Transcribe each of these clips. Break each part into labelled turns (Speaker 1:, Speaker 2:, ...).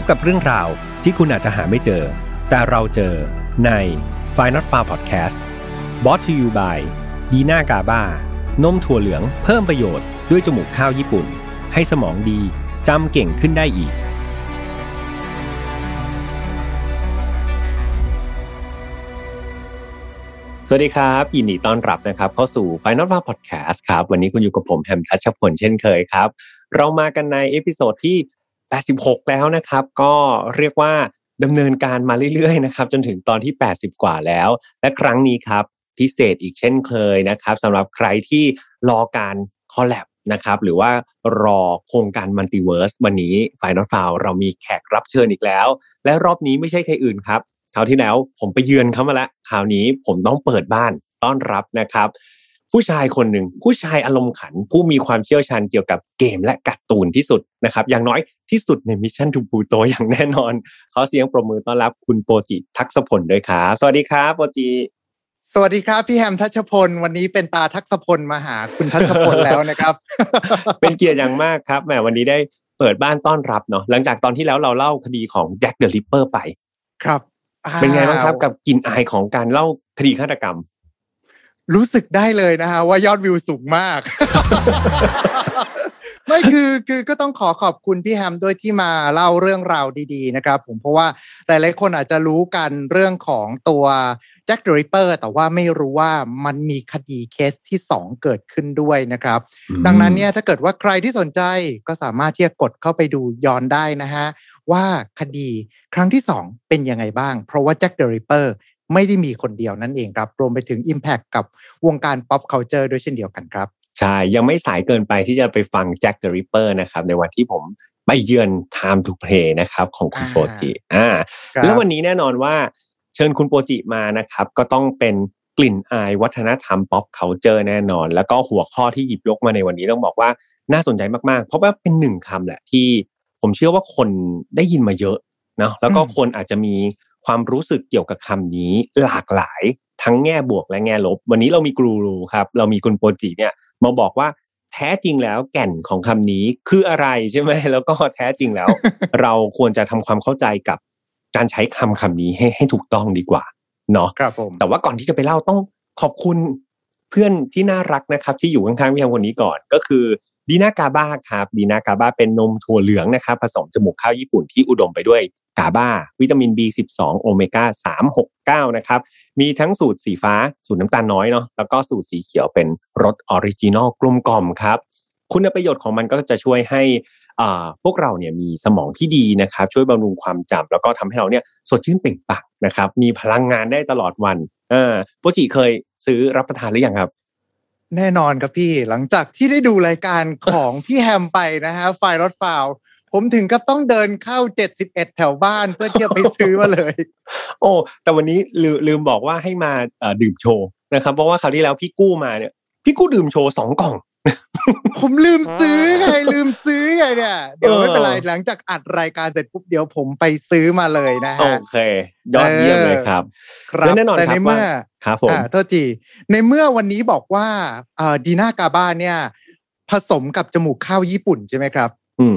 Speaker 1: บกับเรื่องราวที่คุณอาจจะหาไม่เจอ แต่เราเจอใน f i n a l f a r Podcast b o t to you by ดีน่ากาบานมถั่วเหลืองเพิ่มประโยชน์ด้วยจมูกข้าวญี่ปุ่น ให้สมองดีจำเก่งขึ้นได้อีก สวัสดีครับยินดีต้อนรับนะครับ เข้าสู่ Final f a r Podcast ครับ วันนี้คุณอยู่กับผมแฮมทัชพลเช่นเคยครับ เรามากันใน episode ที่ 86 แล้วนะครับ ก็เรียกว่าดำเนินการมาเรื่อยๆนะครับจนถึงตอนที่ 80 กว่าแล้ว และครั้งนี้ครับพิเศษอีกเช่นเคยนะครับสำหรับใครที่รอการ collab นะครับหรือว่ารอโครงการ multiverse วันนี้ไฟนอลฟาวเรามีแขกรับเชิญอีกแล้ว และรอบนี้ไม่ใช่ใครอื่นครับคราวที่แล้วผมไปเยือนเขามาแล้วคราวนี้ผมต้องเปิดบ้านต้อนรับนะครับ ผู้ชายคนหนึ่งผู้ชายอารมณ์ขัน ผู้มีความเชี่ยวชาญเกี่ยวกับเกมและการ์ตูนที่สุดนะครับ อย่างน้อยที่สุดใน Mission To Pluto อย่างแน่นอน ขอเสียงปรบมือต้อนรับคุณโปจิทักษพลด้วยครับสวัสดีครับโปจิ
Speaker 2: สวัสดีครับ พี่แฮมทัชพล วันนี้เป็นตาทักษพลมาหาคุณทัชพลแล้วนะครับ
Speaker 1: เป็นเกียรติอย่างมากครับแหมวันนี้ได้เปิดบ้านต้อนรับเนาะหลังจากตอนที่แล้วเราเล่าคดีของแจ็คเดอะริปเปอร์ไป
Speaker 2: ครับ
Speaker 1: เป็นไงบ้างครับกับกลิ่นอายของการเล่าคดีฆาตกรรม
Speaker 2: รู้สึกได้เลยนะฮะว่ายอดวิวสูงมาก ไม่คือคือก็ต้องขอขอบคุณพี่แฮมด้วยที่มาเล่าเรื่องราวดีๆนะครับ ผมเพราะว่าหลายๆคนอาจจะรู้กันเรื่องของตัวแจ็คเดอะริปเปอร์แต่ว่าไม่รู้ว่ามันมีคดีเคสที่ 2 เกิดขึ้นด้วยนะครับ ดังนั้นเนี่ยถ้าเกิดว่าใครที่สนใจก็สามารถที่จะกดเข้าไปดูย้อนได้นะฮะว่าคดีครั้งที่ 2 เป็นยังไงบ้าง เพราะว่าแจ็คเดอะริปเปอร์ ไม่ได้มีคนเดียวนั่นเองครับรวมไปถึง Impact กับวงการ pop culture ด้วยเช่นเดียวกันครับ
Speaker 1: ใช่ ยังไม่สายเกินไปที่จะไปฟังแจ็คเดอะริปเปอร์นะครับ ในวันที่ผมไปเยือน Time to Play นะครับของคุณ
Speaker 2: อ่า
Speaker 1: โปจิอ่า
Speaker 2: ครับ
Speaker 1: แล้ววันนี้แน่นอนว่าเชิญคุณโปจิมานะครับ ก็ต้องเป็นกลิ่นอายวัฒนธรรม pop culture แน่นอน แล้วก็หัวข้อที่หยิบยกมาในวันนี้ต้องบอกว่าน่าสนใจมากๆ เพราะว่าเป็นหนึ่งคำแหละที่ผมเชื่อว่าคนได้ยินมาเยอะเนาะแล้วก็คนอาจจะมี ความรู้สึกเกี่ยวกับคำนี้หลากหลายทั้งแง่บวกและแง่ลบ วันนี้เรามีกรูรูครับเรามีคุณโปจิเนี่ยมาบอกว่าแท้จริงแล้วแก่นของคำนี้คืออะไรใช่ไหมแล้วก็แท้จริงแล้ว เราควรจะทำความเข้าใจกับการใช้คำคำนี้ให้ให้ถูกต้องดีกว่าเนาะ
Speaker 2: ครับผม
Speaker 1: แต่ว่าก่อนที่จะไปเล่าต้องขอบคุณเพื่อนที่น่ารักนะครับ ที่อยู่ข้างๆพี่แฮมคนนี้ก่อนก็คือดีน่ากาบ้าครับดีน่ากาบ้าเป็นนมถั่วเหลืองนะครับ ผสมจมูกข้าวญี่ปุ่นที่อุดมไปด้วย กาบ้าวิตามิน B12 โอเมก้า369 นะครับ มีทั้งสูตรสีฟ้า สูตรน้ำตาลน้อยเนาะแล้วก็สูตรสีเขียวเป็นรส original กลมกล่อมครับ คุณประโยชน์ของมันก็จะช่วยให้พวกเราเนี่ยมีสมองที่ดีนะครับ ช่วยบำรุงความจำแล้วก็ทำให้เราเนี่ยสดชื่นเปล่งปลั่งนะครับ มีพลังงานได้ตลอดวันเออโปจิเคยซื้อรับประทานหรือยังครับ
Speaker 2: แน่นอนครับพี่หลังจากที่ได้ดูรายการของพี่แฮมไปนะฮะไฟรถฟาว ผมถึงกับต้องเดินเข้า71แถวบ้านเพื่อที่จะไปซื้อมาเลย
Speaker 1: โอ้แต่วันนี้ลืมลืมบอกว่าให้มาเอ่อดื่มโชว์นะครับ เพราะว่าคราวที่แล้วพี่กู้มาเนี่ย พี่กู้ดื่มโชว์สองกล่อง
Speaker 2: ผมลืมซื้อไงลืมซื้อไงเนี่ยเดี๋ยวไม่เป็นไร
Speaker 1: เออ
Speaker 2: หลังจากอัดรายการเสร็จปุ๊บเดี๋ยวผมไปซื้อมาเลยนะ
Speaker 1: โอ
Speaker 2: ฮะ
Speaker 1: เคยอดเยี่ยมเลยครับ
Speaker 2: ครับ
Speaker 1: และแน่นอน
Speaker 2: แต่
Speaker 1: ครั
Speaker 2: ใน
Speaker 1: บ
Speaker 2: เมื่อ
Speaker 1: ว่าครับผม
Speaker 2: อ่าโทษทีในเมื่อวันนี้บอกว่าเอ่อดีน่ากาบ้าเนี่ย ผสมกับจมูกข้าวญี่ปุ่นใช่ไหมครับ
Speaker 1: อืม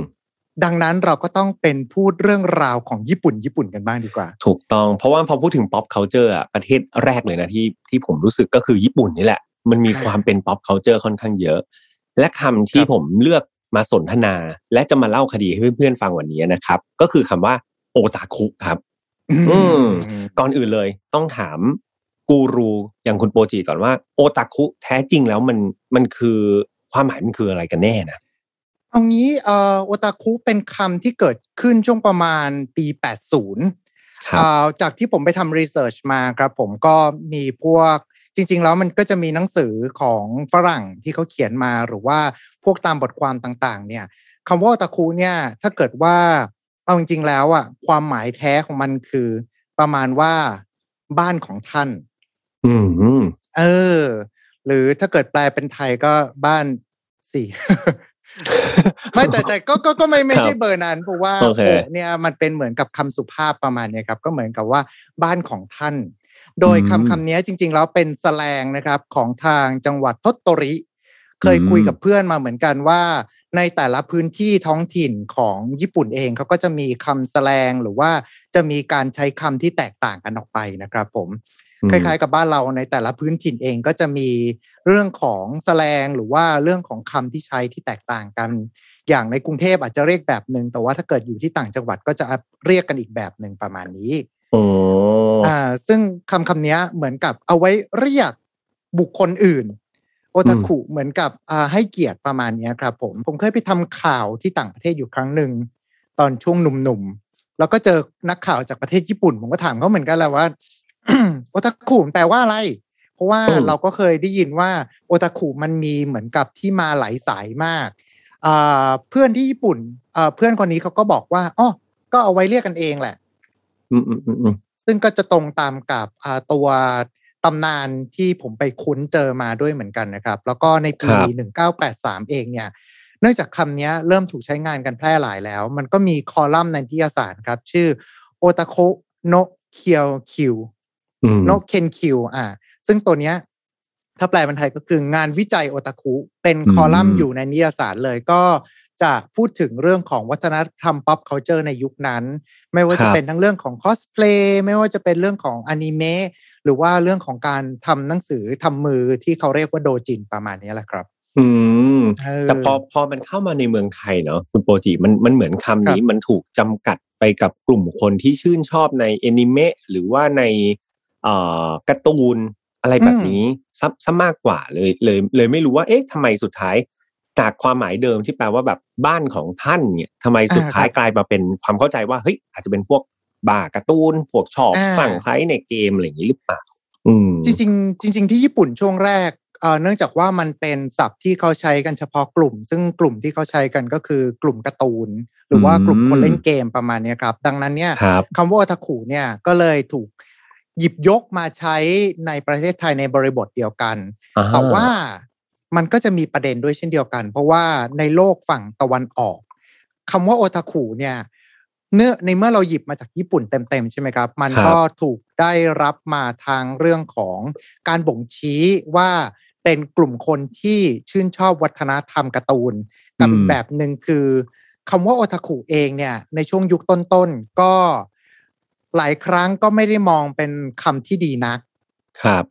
Speaker 2: ดังนั้นเราก็ต้องเป็นพูดเรื่องราวของญี่ปุ่นญี่ปุ่นกันบ้างดีกว่า
Speaker 1: ถูกต้องเพราะว่าพอพูดถึง pop culture อะประเทศแรกเลยนะที่ที่ผมรู้สึกก็คือญี่ปุ่นนี่แหละ มันมี
Speaker 2: ครับ
Speaker 1: ความเป็น pop culture ค่อนข้างเยอะ และคำที่
Speaker 2: ครับ
Speaker 1: ผมเลือกมาสนทนา และจะมาเล่าคดีให้เพื่อนๆฟังวันนี้นะครับ ก็คือคำว่าโอตาคุครับ อืมก่อนอื่นเลยต้องถามกูรูอย่างคุณโปจิก่อนว่าโอตาคุแท้จริงแล้วมันมันคือความหมายมันคืออะไรกันแน่นะ
Speaker 2: เอางี้เอ่อโอตาคุเป็นคำที่เกิดขึ้นช่วงประมาณปี 80
Speaker 1: ครับ
Speaker 2: เอ่อจากที่ผมไปทำรีเสิร์ชมาครับผมก็มีพวกจริง ๆ แล้วมันก็จะมีหนังสือของฝรั่งที่เขาเขียนมาหรือว่าพวกตามบทความต่างๆ เนี่ยคำว่าโอตาคุเนี่ยถ้าเกิดว่าเอาจริง ๆ แล้วอะความหมายแท้ของมันคือประมาณว่าบ้านของท่าน
Speaker 1: อืม
Speaker 2: เออ หรือถ้าเกิดแปลเป็นไทยก็บ้านสี่ ไม่แต่แต่ก็ก็ก็ไม่ไม่
Speaker 1: ครับ
Speaker 2: ใช่เบอร์นั้นเพราะว่า
Speaker 1: โอเค
Speaker 2: โอะเนี่ยมันเป็นเหมือนกับคำสุภาพประมาณเนี้ยครับก็เหมือนกับว่าบ้านของท่าน โดยคำคำนี้จริง ๆ แล้วเป็นแสแลงนะครับของทางจังหวัดทศโตริ เคยคุยกับเพื่อนมาเหมือนกันว่า ในแต่ละพื้นที่ท้องถิ่นของญี่ปุ่นเองเขาก็จะมีคำแสลงหรือว่าจะมีการใช้คำที่แตกต่างกันออกไปนะครับ ผม คล้ายๆ กับบ้านเราในแต่ละพื้นถิ่นเองก็จะมีเรื่องของแสลงหรือว่าเรื่องของคำที่ใช้ที่แตกต่างกัน อย่างในกรุงเทพอาจจะเรียกแบบหนึ่งแต่ว่าถ้าเกิดอยู่ที่ต่างจังหวัดก็จะเรียกกันอีกแบบหนึ่งประมาณนี้อ่า ซึ่งคำคำนี้เหมือนกับเอาไว้เรียกบุคคลอื่น โอตาคุเหมือนกับให้เกียรติประมาณนี้ครับ ผม ผมเคยไปทำข่าวที่ต่างประเทศอยู่ครั้งหนึ่งตอนช่วงหนุ่มๆ แล้วก็เจอนักข่าวจากประเทศญี่ปุ่น ผมก็ถามเขาเหมือนกันแหละว่า โอตาคุแปลว่าอะไร เพราะว่าเราก็เคยได้ยินว่าโอตาคุมันมีเหมือนกับที่มาหลายสายมากเพื่อนที่ญี่ปุ่นเพื่อนคนนี้เขาก็บอกว่าอ๋อก็เอาไว้เรียกกันเองแหละซึ่งก็จะตรงตามกับตัวตำนานที่ผมไปคุ้นเจอมาด้วยเหมือนกันนะครับ แล้วก็ในปี 1983 เองเนี่ย เนื่องจากคำนี้เริ่มถูกใช้งานกันแพร่หลายแล้ว มันก็มีคอลัมน์ในนิตยสารครับ ชื่อโอตาโคโนเคียวคิว โนเคนคิวอ่า ซึ่งตัวเนี้ย ถ้าแปลเป็นไทยก็คืองานวิจัยโอตาคุ เป็นคอลัมน์อยู่ในนิตยสารเลยก็จะพูดถึงเรื่องของวัฒนธรรม pop culture ในยุคนั้น ไม่ว่าจะเป็นทั้งเรื่องของคอสเพลย์ไม่ว่าจะเป็นเรื่องของอนิเมะหรือว่าเรื่องของการทำหนังสือทำมือที่เขาเรียกว่าโดจินประมาณนี้แหละครับ
Speaker 1: อืม แต่พอพอมันเข้ามาในเมืองไทยเนาะคุณโปรจิมันมันเหมือนคำนี้มันถูกจำกัดไปกับกลุ่มคนที่ชื่นชอบในแอนิเมะหรือว่าในเอ่อ การ์ตูนอะไรแบบนี้ซซะมากกว่าเลยเลย เลยไม่รู้ว่า เอ๊ะทำไมสุดท้าย จากความหมายเดิมที่แปลว่าแบบบ้านของท่านเนี่ยทำไมสุดท้ายกลายมาเป็นความเข้าใจว่าเฮ้ยอาจจะเป็นพวกบาการ์ตูนพวกชอบฝั่งใช้ในเกมอะไรอย่างนี้หรือเปล่า
Speaker 2: จริงจริงจริงที่ญี่ปุ่นช่วงแรกเนื่องจากว่ามันเป็นศัพท์ที่เขาใช้กันเฉพาะกลุ่ม ซึ่งกลุ่มที่เขาใช้กันก็คือกลุ่มการ์ตูน หรือว่ากลุ่มคนเล่นเกมประมาณนี้ครับ ดังนั้นเนี่ยคำว่าทาคุเนี่ยก็เลยถูก หยิบยกมาใช้ในประเทศไทยในบริบทเดียวกัน แต่ว่ามันก็จะมีประเด็นด้วยเช่นเดียวกัน เพราะว่าในโลกฝั่งตะวันออกคำว่าโอตาคุเนี่ยเนื้อในเมื่อเราหยิบมาจากญี่ปุ่นเต็มๆใช่ไหมครับ มันก็ถูกได้รับมาทางเรื่องของการบ่งชี้ว่าเป็นกลุ่มคนที่ชื่นชอบวัฒนธรรมการ์ตูนกับอีกแบบหนึ่งคือคำว่าโอตาคุเองเนี่ยในช่วงยุคต้นๆ ก็ หลายครั้งก็ไม่ได้มองเป็นคำที่ดีนัก
Speaker 1: ครับ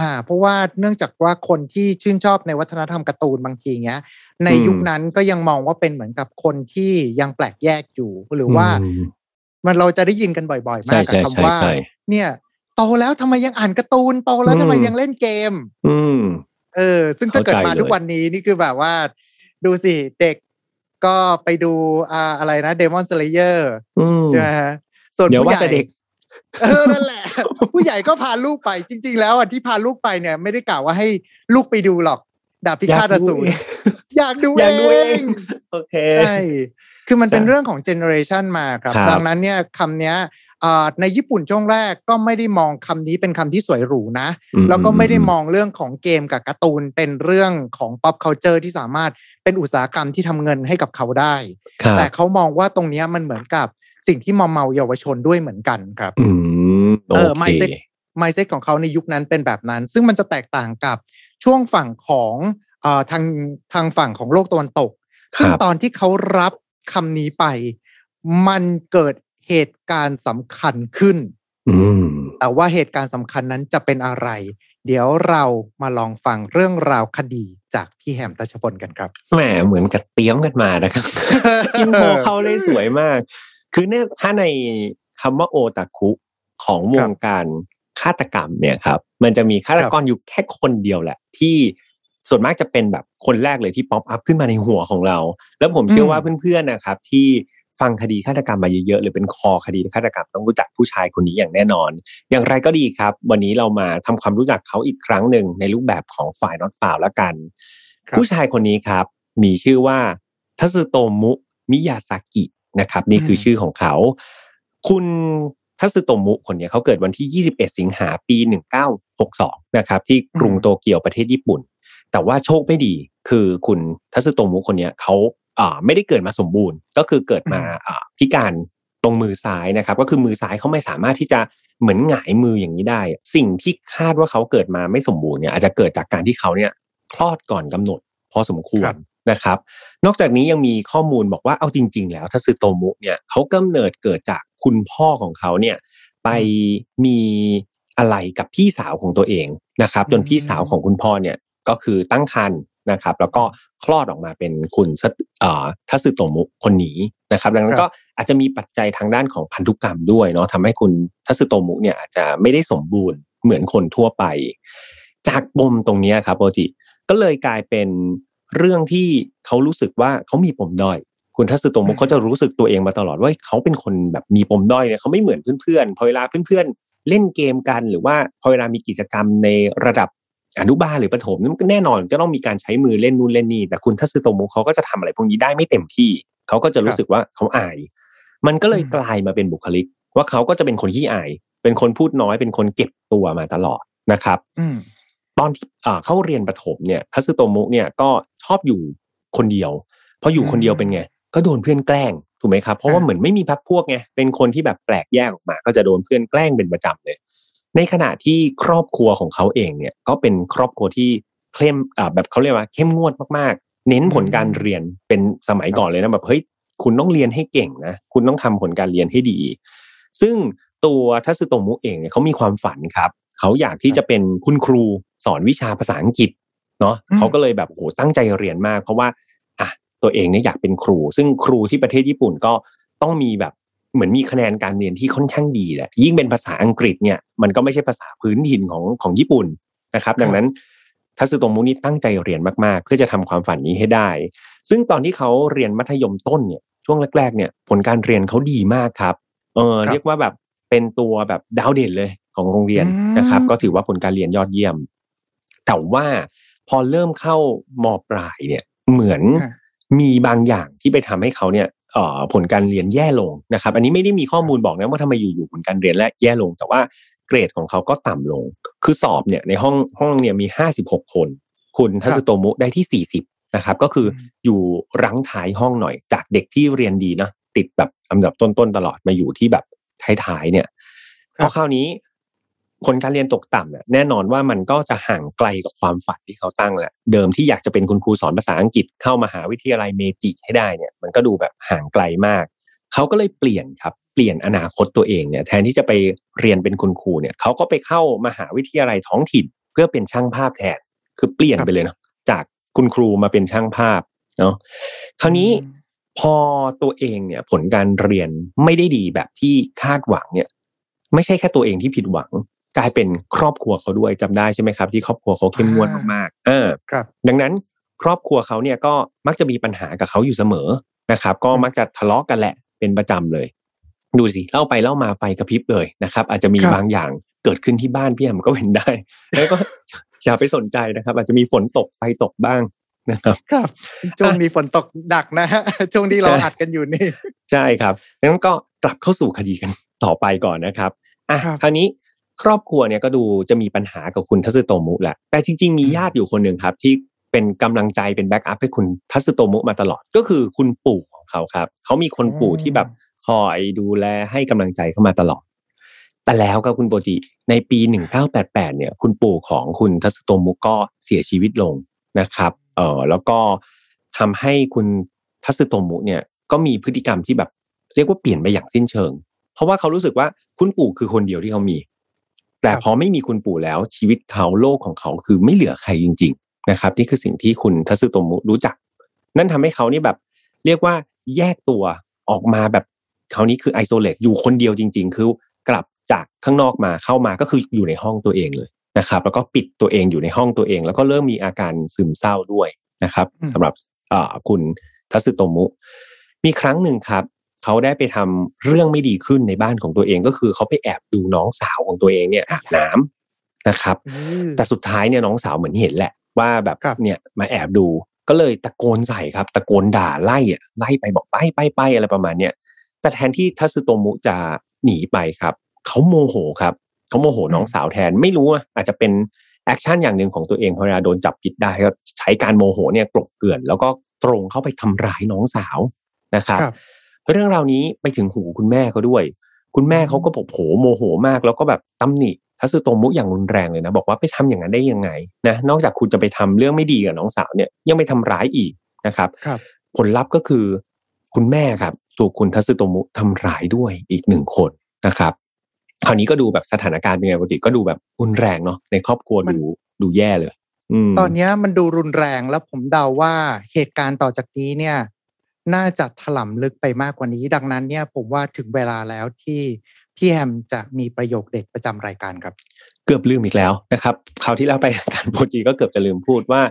Speaker 2: อ่า เพราะว่าเนื่องจากว่าคนที่ชื่นชอบในวัฒนธรรมการ์ตูนบางทีเงี้ย ในยุคนั้นก็ยังมองว่าเป็นเหมือนกับคนที่ยังแปลกแยกอยู่ หรือว่า มันเราจะได้ยินกันบ่อย ๆ มากกับคำว่า เนี่ย โตแล้วทำไมยังอ่านการ์ตูนโตแล้วทำไมยังเล่นเกม
Speaker 1: อืม
Speaker 2: เออ ซึ่งถ้าเกิดมาทุกวันนี้นี่คือแบบว่า ดูสิเด็กก็ไปดูอ่าอะไรนะ Demon Slayer ใช่ไหมฮะ
Speaker 1: ส่วนผู้ใหญ่เด็ก
Speaker 2: เออนั่นแหละ ผู้ใหญ่ก็พาลูกไป จริง ๆ แล้วอะที่พาลูกไปเนี่ย ไม่ได้กล่าวว่าให้ลูกไปดูหรอก ดาบพิฆาตอสูรอยากดูเอง
Speaker 1: โอเค
Speaker 2: ใช่คือมันเป็นเรื่องของ generation มาครับ ดังนั้นเนี่ยคำเนี้ยในญี่ปุ่นช่วงแรกก็ไม่ได้มองคำนี้เป็นคำที่สวยหรูนะ แล้วก็ไม่ได้มองเรื่องของเกมกับการ์ตูนเป็นเรื่องของ pop culture ที่สามารถเป็นอุตสาหกรรมที่ทำเงินให้กับเขาได้ แต่เขามองว่าตรงนี้มันเหมือนกับ สิ่งที่มอมเมาเยาวชนด้วยเหมือนกันครับ
Speaker 1: อืมเอ
Speaker 2: อไมเซ็ตไมเซ็ตของเขาในยุคนั้นเป็นแบบนั้น ซึ่งมันจะแตกต่างกับช่วงฝั่งของเอ่อทางทางฝั่งของโลกตะวันตก ซึ่งตอนที่เขารับคำนี้ไป มันเกิดเหตุการณ์สำคัญขึ้นแต่ว่าเหตุการณ์สำคัญนั้นจะเป็นอะไร เดี๋ยวเรามาลองฟังเรื่องราวคดีจากพี่แฮมทัชพลกันครับ
Speaker 1: แหมเหมือนกับเตี้ยมกันมานะครับ intro เขาเลยสวยมาก คือเนี่ยถ้าในคำว่าโอตาคุของวงการฆาตกรรมเนี่ยครับ มันจะมีฆาตกรอยู่แค่คนเดียวแหละ ที่ส่วนมากจะเป็นแบบคนแรกเลยที่ pop up ขึ้นมาในหัวของเรา แล้วผมเชื่อว่าเพื่อนๆนะครับ ที่ฟังคดีฆาตกรรมมาเยอะๆหรือเป็นคอคดีฆาตกรรมต้องรู้จักผู้ชายคนนี้อย่างแน่นอน อย่างไรก็ดีครับ วันนี้เรามาทำความรู้จักเขาอีกครั้งหนึ่งในรูปแบบของฝ่ายนอตฝ่าวแล้วกัน ผู้ชายคนนี้ครับ มีชื่อว่าทัสึโตมุมิยาซากิ นะครับ นี่คือชื่อของเขา คุณทัสึโตมุคนนี้เขาเกิดวันที่ 21 สิงหาปี 1962 นะครับ ที่กรุงโตเกียวประเทศญี่ปุ่น แต่ว่าโชคไม่ดีคือคุณทัสึโตมุคนนี้เขาอ่าไม่ได้เกิดมาสมบูรณ์ ก็คือเกิดมาอ่าพิการตรงมือซ้ายนะครับ ก็คือมือซ้ายเขาไม่สามารถที่จะเหมือนหงายมืออย่างนี้ได้ สิ่งที่คาดว่าเขาเกิดมาไม่สมบูรณ์เนี่ยอาจจะเกิดจากการที่เขาเนี่ยคลอดก่อนกำหนด พอสมควร นะครับ นอกจากนี้ยังมีข้อมูลบอกว่าเอาจริง ๆ แล้วทัสึโตมุเนี่ยเขากำเนิดเกิดจากคุณพ่อของเขาเนี่ยไปมีอะไรกับพี่สาวของตัวเองนะครับจนพี่สาวของคุณพ่อเนี่ยก็คือตั้งครรภ์นะครับ แล้วก็คลอดออกมาเป็นคุณทัสึโตมุคนนี้นะครับ ดังนั้นก็อาจจะมีปัจจัยทางด้านของพันธุกรรมด้วยเนาะทำให้คุณทัสึโตมุเนี่ยอาจจะไม่ได้สมบูรณ์เหมือนคนทั่วไป จากปมตรงนี้ครับโปจิก็เลยกลายเป็น เรื่องที่เขารู้สึกว่าเขามีปมด้อยคุณทัศโตมุเขาจะรู้สึกตัวเองมาตลอดว่าเขาเป็นคนแบบมีปมด้อยเนี่ยเขาไม่เหมือนเพื่อนๆพอเวลาเพื่อนๆเล่นเกมกันหรือว่าพอเวลามีกิจกรรมในระดับอนุบาลหรือประถมนั่นแน่นอนจะต้องมีการใช้มือเล่นนู่นเล่นนี่แต่คุณทัศโตมุเขาก็จะทำอะไรพวกนี้ได้ไม่เต็มที่ เขาก็จะรู้สึกว่าเขาอาย มันก็เลยกลายมาเป็นบุคลิก ว่าเขาก็จะเป็นคนขี้อาย เป็นคนพูดน้อยเป็นคนเก็บตัวมาตลอดนะครับต อนที่เข้าเรียนประถมเนี่ยทัศโตมุเนี่ยก็ชอบอยู่คนเดียวพออยู่คนเดียวเป็นไง ก็โดนเพื่อนแกล้งถูกไหมครับ เพราะว่าเหมือนไม่มีพักพวกไงเป็นคนที่แบบแปลกแยกออกมา ก็จะโดนเพื่อนแกล้งเป็นประจำเลย ในขณะที่ครอบครัวของเขาเองเนี่ยก็เป็นครอบครัวที่เข้มอ่าแบบเขาเรียกว่าเข้มงวดมากๆ เน้นผลการเรียนเป็นสมัยก่อนเลยนะแบบเฮ้ยคุณต้องเรียนให้เก่งนะคุณต้องทำผลการเรียนให้ดี ซึ่งตัวทัศโตมุเองเนี่ยเขามีความฝันครับ เขาอยากที่จะเป็นคุณครู สอนวิชาภาษาอังกฤษเนาะเขาก็เลยแบบโหตั้งใจเรียนมาก เพราะว่าอะตัวเองเนี่ยอยากเป็นครู ซึ่งครูที่ประเทศญี่ปุ่นก็ต้องมีแบบเหมือนมีคะแนนการเรียนที่ค่อนข้างดีแหละยิ่งเป็นภาษาอังกฤษเนี่ยมันก็ไม่ใช่ภาษาพื้นถิ่นของของญี่ปุ่นนะครับ ดังนั้นทัศโตมุนี่ตั้งใจเรียนมากๆ เพื่อจะทำความฝันนี้ให้ได้ ซึ่งตอนที่เขาเรียนมัธยมต้นเนี่ยช่วงแรกๆเนี่ยผลการเรียนเขาดีมากครับเออเรียกว่าแบบเป็นตัวแบบดาวเด่นเลยของโรงเรียนนะครับ ก็ถือว่าผลการเรียนยอดเยี่ยม แต่ว่าพอเริ่มเข้ามปลายเนี่ยเหมือนมีบางอย่างที่ไปทำให้เขาเนี่ยผลการเรียนแย่ลงนะครับ อันนี้ไม่ได้มีข้อมูลบอกนะว่าทำไมอยู่ๆผลการเรียนแลแย่ลง แต่ว่าเกรดของเขาก็ต่ำลง คือสอบเนี่ยในห้องห้องเนี่ยมีห้าสิบหกคน คุณทัศโตมุได้ที่สี่สิบนะครับ ก็คืออยู่รั้งท้ายห้องหน่อย จากเด็กที่เรียนดีนะติดแบบอันดับต้นๆตลอดมาอยู่ที่แบบท้ายๆเนี่ยพอคราวนี้ ผลการเรียนตกต่ำเนี่ยแน่นอนว่ามันก็จะห่างไกลกับความฝันที่เขาตั้งแหละเดิมที่อยากจะเป็นคุณครูสอนภาษาอังกฤษเข้ามาหาวิทยาลัยเมจิให้ได้เนี่ยมันก็ดูแบบห่างไกลมากเขาก็เลยเปลี่ยนครับเปลี่ยนอนาคตตัวเองเนี่ยแทนที่จะไปเรียนเป็นคุณครูเนี่ยเขาก็ไปเข้ามาหาวิทยาลัยท้องถิ่น เพื่อเป็นช่างภาพแทนคือเปลี่ยนไปเลยนะจากคุณครูมาเป็นช่างภาพเนาะคราวนี้พอตัวเองเนี่ยผลการเรียนไม่ได้ดีแบบที่คาดหวังเนี่ย ไม่ใช่แค่ตัวเองที่ผิดหวัง กลายเป็นครอบครัวเขาด้วยจำได้ใช่ไหมครับ ที่ครอบครัวเขาเข้มงวดมากๆเออ
Speaker 2: ครับ
Speaker 1: ดังนั้นครอบครัวเขาเนี่ยก็มักจะมีปัญหากับเขาอยู่เสมอนะครับ ก็มักจะทะเลาะกันแหละเป็นประจำเลย ดูสิเล่าไปเล่ามาไฟกระพริบเลยนะครับ อาจจะมีบางอย่างเกิดขึ้นที่บ้านพี่แอมก็เป็นได้ แล้วก็อย่าไปสนใจนะครับ อาจจะมีฝนตกไฟตกบ้างนะครับ
Speaker 2: ครับช่วงนี้ฝนตกดักนะฮะช่วงที่เราอัดกันอยู่นี่
Speaker 1: ใช่ครับงั้นก็กลับเข้าสู่คดีกันต่อไปก่อนนะครับอะคราวนี้ ครอบครัวเนี่ยก็ดูจะมีปัญหากับคุณทัศโตมุแหละแต่จริง ๆ มีญาติอยู่คนหนึ่งครับ ที่เป็นกำลังใจเป็นแบ็กอัพให้คุณทัศโตมุมาตลอดก็คือคุณปู่ของเขาครับ เขามีคนปู่ที่แบบคอยดูแลให้กำลังใจเข้ามาตลอด แต่แล้วก็คุณโปจิในปี 1988 เนี่ย คุณปู่ของคุณทัศโตมุก็เสียชีวิตลงนะครับเออแล้วก็ทำให้คุณทัศโตมุเนี่ยก็มีพฤติกรรมที่แบบเรียกว่าเปลี่ยนไปอย่างสิ้นเชิง เพราะว่าเขารู้สึกว่าคุณปู่คือคนเดียวที่เขามี แต่พอไม่มีคุณปู่แล้วชีวิตเขาโลกของเขาคือไม่เหลือใครจริง ๆ นะครับ นี่คือสิ่งที่คุณทัศโตมุรู้จัก นั่นทำให้เขานี่แบบ เรียกว่าแยกตัวออกมาแบบเขานี้คือไอโซเลตอยู่คนเดียวจริง ๆ คือกลับจากข้างนอกมาเข้ามาก็คืออยู่ในห้องตัวเองเลยนะครับ แล้วก็ปิดตัวเองอยู่ในห้องตัวเอง แล้วก็เริ่มมีอาการซึมเศร้าด้วยนะครับสำหรับคุณสึโตมุ มีครั้งหนึ่งครับ เขาได้ไปทำเรื่องไม่ดีขึ้นในบ้านของตัวเองก็คือเขาไปแอบดูน้องสาวของตัวเองเนี่ยอาบน้ำนะครับ แต่สุดท้ายเนี่ยน้องสาวเหมือนเห็นแหละ ว่าแบบเนี่ยมาแอบดูก็เลยตะโกนใส่ครับ ตะโกนด่าไล่อะไล่ไปบอกไปไปไปอะไรประมาณเนี้ยแต่แทนที่สึโตมุจะหนีไปครับเขาโมโหครับเขาโมโหน้องสาวแทนไม่รู้อาจจะเป็น action อย่างหนึ่งของตัวเองพอเวลาโดนจับผิดได้ก็ใช้การโมโหเนี่ยกลบเกลื่อน แล้วก็ตรงเข้าไปทำร้ายน้องสาวนะครับ เรื่องราวนี้ไปถึงหูคุณแม่เขาด้วย คุณแม่เขาก็บอกโหโมโหมาก แล้วก็แบบตำหนิทัศโตมุอย่างรุนแรงเลยนะบอกว่าไปทำอย่างนั้นได้ยังไงนะนอกจากคุณจะไปทำเรื่องไม่ดีกับน้องสาวเนี่ยยังไปทำร้ายอีกนะครับ
Speaker 2: ครับ
Speaker 1: ผลลัพธ์ก็คือคุณแม่ครับถูกคุณทัสึโตมุทำร้ายด้วยอีกหนึ่งคนนะครับคราวนี้ก็ดูแบบสถานการณ์เป็นไงปกติก็ดูแบบรุนแรงเนาะในครอบครัว
Speaker 2: มัน
Speaker 1: ดูดูแย่เลยอืม
Speaker 2: ตอนเนี้ยมันดูรุนแรงแล้วผมเดาว่าเหตุการณ์ต่อจากนี้เนี่ย น่าจะถลำลึกไปมากกว่านี้ ดังนั้นเนี่ยผมว่าถึงเวลาแล้วที่พี่แฮมจะมีประโยคเด็ดประจำรายการครับ
Speaker 1: เกือบลืมอีกแล้วนะครับคราวที่แล้วไปรายการโปจิก็เกือบจะลืมพูดว่า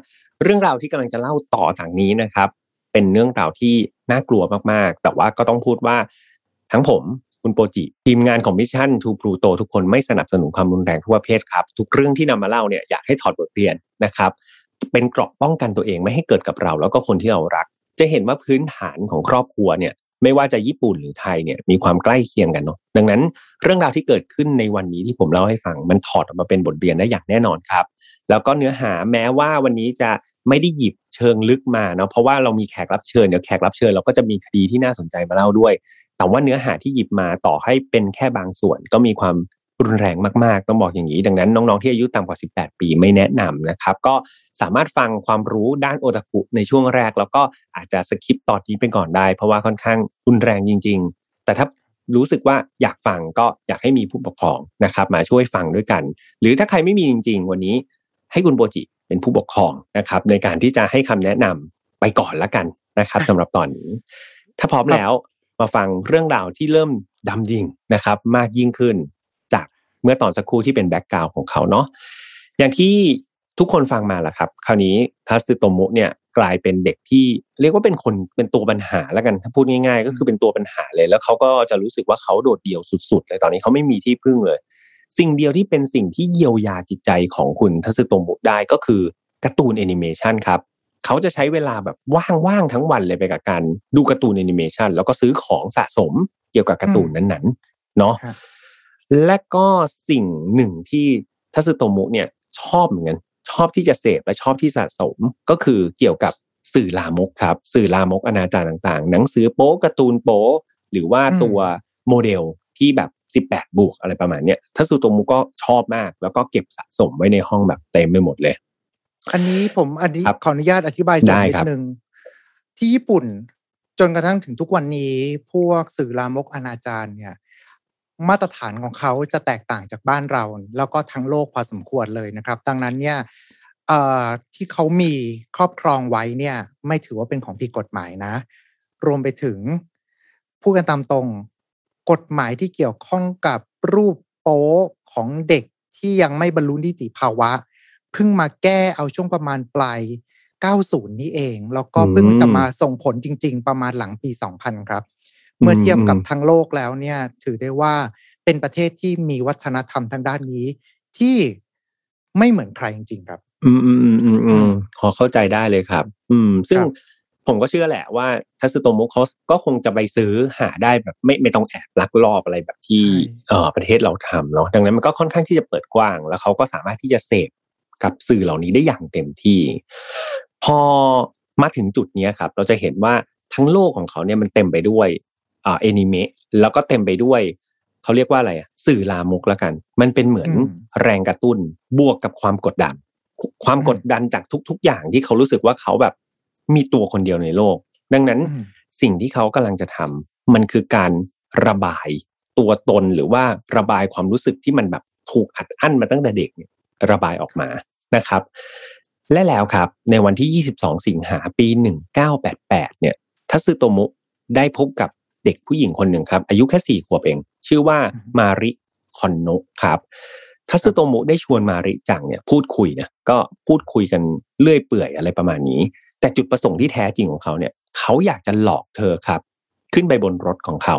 Speaker 1: เรื่องราวที่กำลังจะเล่าต่อจากนี้นะครับ เป็นเรื่องราวที่น่ากลัวมากๆ แต่ว่าก็ต้องพูดว่าทั้งผมคุณโปจิทีมงานของ Mission To Pluto ทุกคนไม่สนับสนุนความรุนแรงทุกประเภทครับ ทุกเรื่องที่นำมาเล่าเนี่ยอยากให้ถอดบทเรียนนะครับ เป็นเกราะป้องกันตัวเองไม่ให้เกิดกับเรา แล้วก็คนที่เรารัก จะเห็นว่าพื้นฐานของครอบครัวเนี่ยไม่ว่าจะญี่ปุ่นหรือไทยเนี่ยมีความใกล้เคียงกันเนาะดังนั้นเรื่องราวที่เกิดขึ้นในวันนี้ที่ผมเล่าให้ฟังมันถอดออกมาเป็นบทเรียนได้อย่างแน่นอนครับ แล้วก็เนื้อหาแม้ว่าวันนี้จะไม่ได้หยิบเชิงลึกมาเนาะเพราะว่าเรามีแขกรับเชิญเดี๋ยวแขกรับเชิญเราก็จะมีคดีที่น่าสนใจมาเล่าด้วย แต่ว่าเนื้อหาที่หยิบมาต่อให้เป็นแค่บางส่วน ก็มีความ รุนแรงมากๆ ต้องบอกอย่างนี้ ดังนั้นน้องๆที่อายุต่ำกว่า 18 ปีไม่แนะนำนะครับ ก็สามารถฟังความรู้ด้านโอตาคุในช่วงแรก แล้วก็อาจจะสคิปตอนนี้ไปก่อนได้ เพราะว่าค่อนข้างรุนแรงจริง ๆ แต่ถ้ารู้สึกว่าอยากฟังก็อยากให้มีผู้ปกครองนะครับ มาช่วยฟังด้วยกัน หรือถ้าใครไม่มีจริง ๆ วันนี้ให้คุณโบจิเป็นผู้ปกครองนะครับ ในการที่จะให้คำแนะนำไปก่อนละกันนะครับสำหรับตอนนี้ ถ้าพร้อมแล้วมาฟังเรื่องราวที่เริ่มดำดิ่งนะครับ มากยิ่งขึ้น เมื่อตอนสักครู่ที่เป็น background ของเขาเนาะอย่างที่ทุกคนฟังมาแล้วครับ คราวนี้ทัสึโตมุเนี่ยกลายเป็นเด็กที่เรียกว่าเป็นคนเป็นตัวปัญหาแล้วกันถ้าพูดง่าย ๆ ก็คือเป็นตัวปัญหาเลย แล้วเขาก็จะรู้สึกว่าเขาโดดเดี่ยวสุดๆเลยตอนนี้เขาไม่มีที่พึ่งเลย สิ่งเดียวที่เป็นสิ่งที่เยียวยาจิตใจของคุณทัสึโตมุได้ก็คือการ์ตูนแอนิเมชันครับเขาจะใช้เวลาแบบว่างๆทั้งวันเลยไปกับการดูการ์ตูนแอนิเมชันแล้วก็ซื้อของสะสมเกี่ยวกับการ์ตูนนั้นๆเนาะ และก็สิ่งหนึ่งที่ทัสึโตมุเนี่ยชอบเหมือนกันชอบที่จะเสพและชอบที่สะสมก็คือเกี่ยวกับสื่อลามกครับ สื่อลามกอนาจารต่างๆ หนังสือโป๊การ์ตูนโป๊หรือว่า
Speaker 2: อืม
Speaker 1: ตัวโมเดลที่แบบ 18 บวกอะไรประมาณเนี้ยทัสึโตมุก็ชอบมาก แล้วก็เก็บสะสมไว้ในห้องแบบเต็มไปหมดเลย
Speaker 2: อันนี้ผมอันนี้
Speaker 1: ครับ
Speaker 2: ขออนุญาตอธิบายสัก
Speaker 1: ได้
Speaker 2: นิ
Speaker 1: ครั
Speaker 2: ด
Speaker 1: บ
Speaker 2: นึงที่ญี่ปุ่นจนกระทั่งถึงทุกวันนี้พวกสื่อลามกอนาจารเนี่ย มาตรฐานของเขาจะแตกต่างจากบ้านเรา แล้วก็ทั้งโลกพอสมควรเลยนะครับ ดังนั้นเนี่ยเอ่อที่เขามีครอบครองไว้เนี่ย ไม่ถือว่าเป็นของผิดกฎหมายนะ รวมไปถึงพูดกันตามตรงกฎหมายที่เกี่ยวข้องกับรูปโป๊ของเด็กที่ยังไม่บรรลุนิติภาวะเพิ่งมาแก้เอาช่วงประมาณปลาย 90 นี่เอง แล้วก็เพิ่งจะมาส่งผลจริง ๆ ประมาณหลังปี 2000 ครับ เมื่อเทียบกับทั้งโลกแล้วเนี่ย ถือได้ว่าเป็นประเทศที่มีวัฒนธรรมทางด้านนี้ ที่ไม่เหมือนใครจริงๆครับ
Speaker 1: อืมอืมอืมอืมอื
Speaker 2: อื
Speaker 1: ม
Speaker 2: ม
Speaker 1: ขอเข้าใจได้เลยครับ อืม ซึ่ง
Speaker 2: ครับ
Speaker 1: ผมก็เชื่อแหละว่าทัสึโตมุเขาก็คงจะไปซื้อหาได้แบบไม่ไม่ต้องแอบลักลอบอะไรแบบที่เออประเทศเราทำเนาะดังนั้นมันก็ค่อนข้างที่จะเปิดกว้าง แล้วเขาก็สามารถที่จะเสพกับสื่อเหล่านี้ได้อย่างเต็มที่ พอมาถึงจุดเนี้ยครับ เราจะเห็นว่าทั้งโลกของเขาเนี่ยมันเต็มไปด้วย อ่าแอนิเมะแล้วก็เต็มไปด้วยเขาเรียกว่าอะไรอะสื่อลามกละกัน มันเป็นเหมือน
Speaker 2: อืม
Speaker 1: แรงกระตุ้นบวกกับความกดดัน ความ
Speaker 2: อืม
Speaker 1: กดดันจากทุก ๆ อย่างที่เขารู้สึกว่าเขาแบบมีตัวคนเดียวในโลก ดังนั้น
Speaker 2: อืม
Speaker 1: สิ่งที่เขากำลังจะทำมันคือการระบายตัวตนหรือว่าระบายความรู้สึกที่มันแบบถูกอัดอั้นมาตั้งแต่เด็กเนี่ยระบายออกมานะครับ และแล้วครับ ในวันที่ 22 สิงหาปี 1988 เนี่ยทัสึโตมุได้พบกับ เด็กผู้หญิงคนหนึ่งครับ อายุแค่สี่ขวบเอง ชื่อว่า
Speaker 2: อืม
Speaker 1: มาริคอนโนะครับทัสึโตมุได้ชวนมาริจังเนี่ยพูดคุยนะก็พูดคุยกันเลื่อยเปื่อยอะไรประมาณนี้ แต่จุดประสงค์ที่แท้จริงของเขาเนี่ยเขาอยากจะหลอกเธอครับ ขึ้นไปบนรถของเขา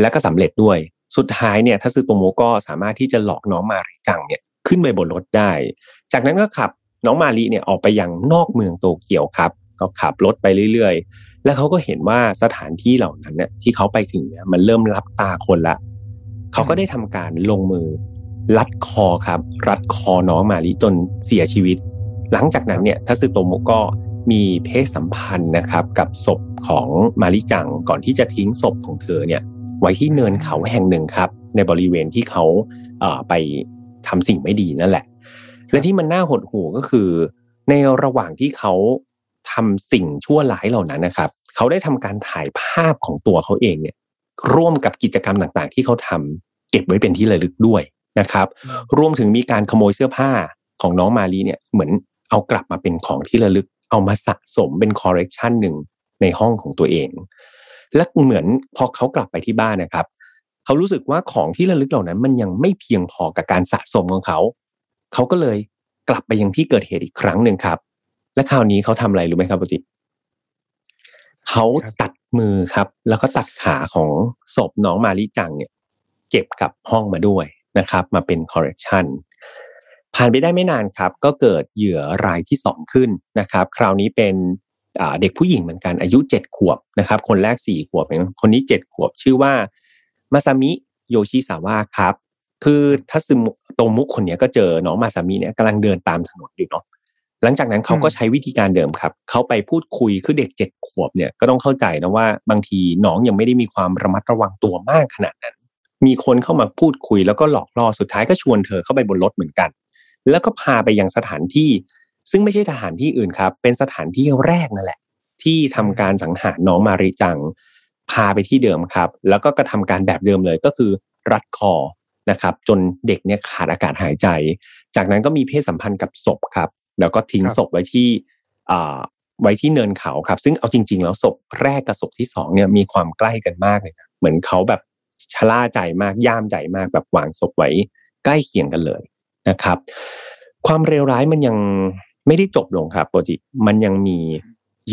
Speaker 1: และก็สำเร็จด้วย สุดท้ายเนี่ยทัสึโตมุก็สามารถที่จะหลอกน้องมาริจังเนี่ยขึ้นไปบนรถได้ จากนั้นก็ขับน้องมาริเนี่ยออกไปยังนอกเมืองโตเกียวครับ ก็ขับรถไปเรื่อยๆ แล้วเขาก็เห็นว่าสถานที่เหล่านั้นเนี่ยที่เขาไปถึงเนี่ยมันเริ่มรับตาคนละเขาก็ได้ทำการลงมือรัดคอครับ รัดคอน้องมาริจนเสียชีวิต หลังจากนั้นเนี่ยทัสึโตโมก็มีเพศสัมพันธ์นะครับ กับศพของมาริจังก่อนที่จะทิ้งศพของเธอเนี่ย ไว้ที่เนินเขาแห่งหนึ่งครับ ในบริเวณที่เขาเอ่อไปทำสิ่งไม่ดีนั่นแหละ และที่มันน่าหดหู่ก็คือ ในระหว่างที่เขา ทำสิ่งชั่วร้ายเหล่านั้นนะครับ เขาได้ทำการถ่ายภาพของตัวเขาเองเนี่ยร่วมกับกิจกรรมต่างๆ ที่เขาทำเก็บไว้เป็นที่ระลึกด้วยนะครับ รวมถึงมีการขโมยเสื้อผ้าของน้องมาลีเนี่ยเหมือนเอากลับมาเป็นของที่ระลึก เอามาสะสมเป็นคอร์เรคชันหนึ่งในห้องของตัวเอง และเหมือนพอเขากลับไปที่บ้านนะครับ เขารู้สึกว่าของที่ระลึกเหล่านั้นมันยังไม่เพียงพอกับการสะสมของเขา เขาก็เลยกลับไปยังที่เกิดเหตุอีกครั้งหนึ่งครับ และคราวนี้เขาทำอะไรรู้ไหมครับปจิเขาตัดมือครับ แล้วก็ตัดขาของศพน้องมาลิจังเนี่ย เก็บกับห้องมาด้วยนะครับ มาเป็นคอร์เรคชันผ่านไปได้ไม่นานครับ ก็เกิดเหยื่อรายที่สองขึ้นนะครับ คราวนี้เป็นเด็กผู้หญิงเหมือนกันอายุเจ็ดขวบนะครับ คนแรกสี่ขวบคนนี้เจ็ดขวบชื่อว่ามาซามิโยชิสาวะครับ คือทัซึมุโตมุคนนี้ก็เจอน้องมาซามิเนี่ยกำลังเดินตามถนนอยู่เนาะ หลังจากนั้นเขาก็ใช้วิธีการเดิมครับ เขาไปพูดคุยคือเด็กเจ็ดขวบเนี่ยก็ต้องเข้าใจนะว่าบางทีน้องยังไม่ได้มีความระมัดระวังตัวมากขนาดนั้น มีคนเข้ามาพูดคุยแล้วก็หลอกล่อสุดท้ายก็ชวนเธอเข้าไปบนรถเหมือนกัน แล้วก็พาไปยังสถานที่ ซึ่งไม่ใช่สถานที่อื่นครับ เป็นสถานที่แรกนั่นแหละ ที่ทำการสังหารน้องมาริจัง พาไปที่เดิมครับ แล้วก็กระทาการแบบเดิมเลยก็คือ รัดคอนะครับ จนเด็กเนี่ยขาดอากาศหายใจ จากนั้นก็มีเพศสัมพันธ์กับศพครับ แล้วก็ทิ้งศพไว้ที่ไว้ที่เนินเขาครับ ซึ่งเอาจริง ๆ แล้วศพแรกกับศพที่สองเนี่ยมีความใกล้กันมากเลยนะเหมือนเขาแบบชะล่าใจมากย่ามใจมากแบบวางศพไว้ใกล้เคียงกันเลยนะครับ ความเร็วร้ายมันยังไม่ได้จบลงครับโปรจิมันยังมีเ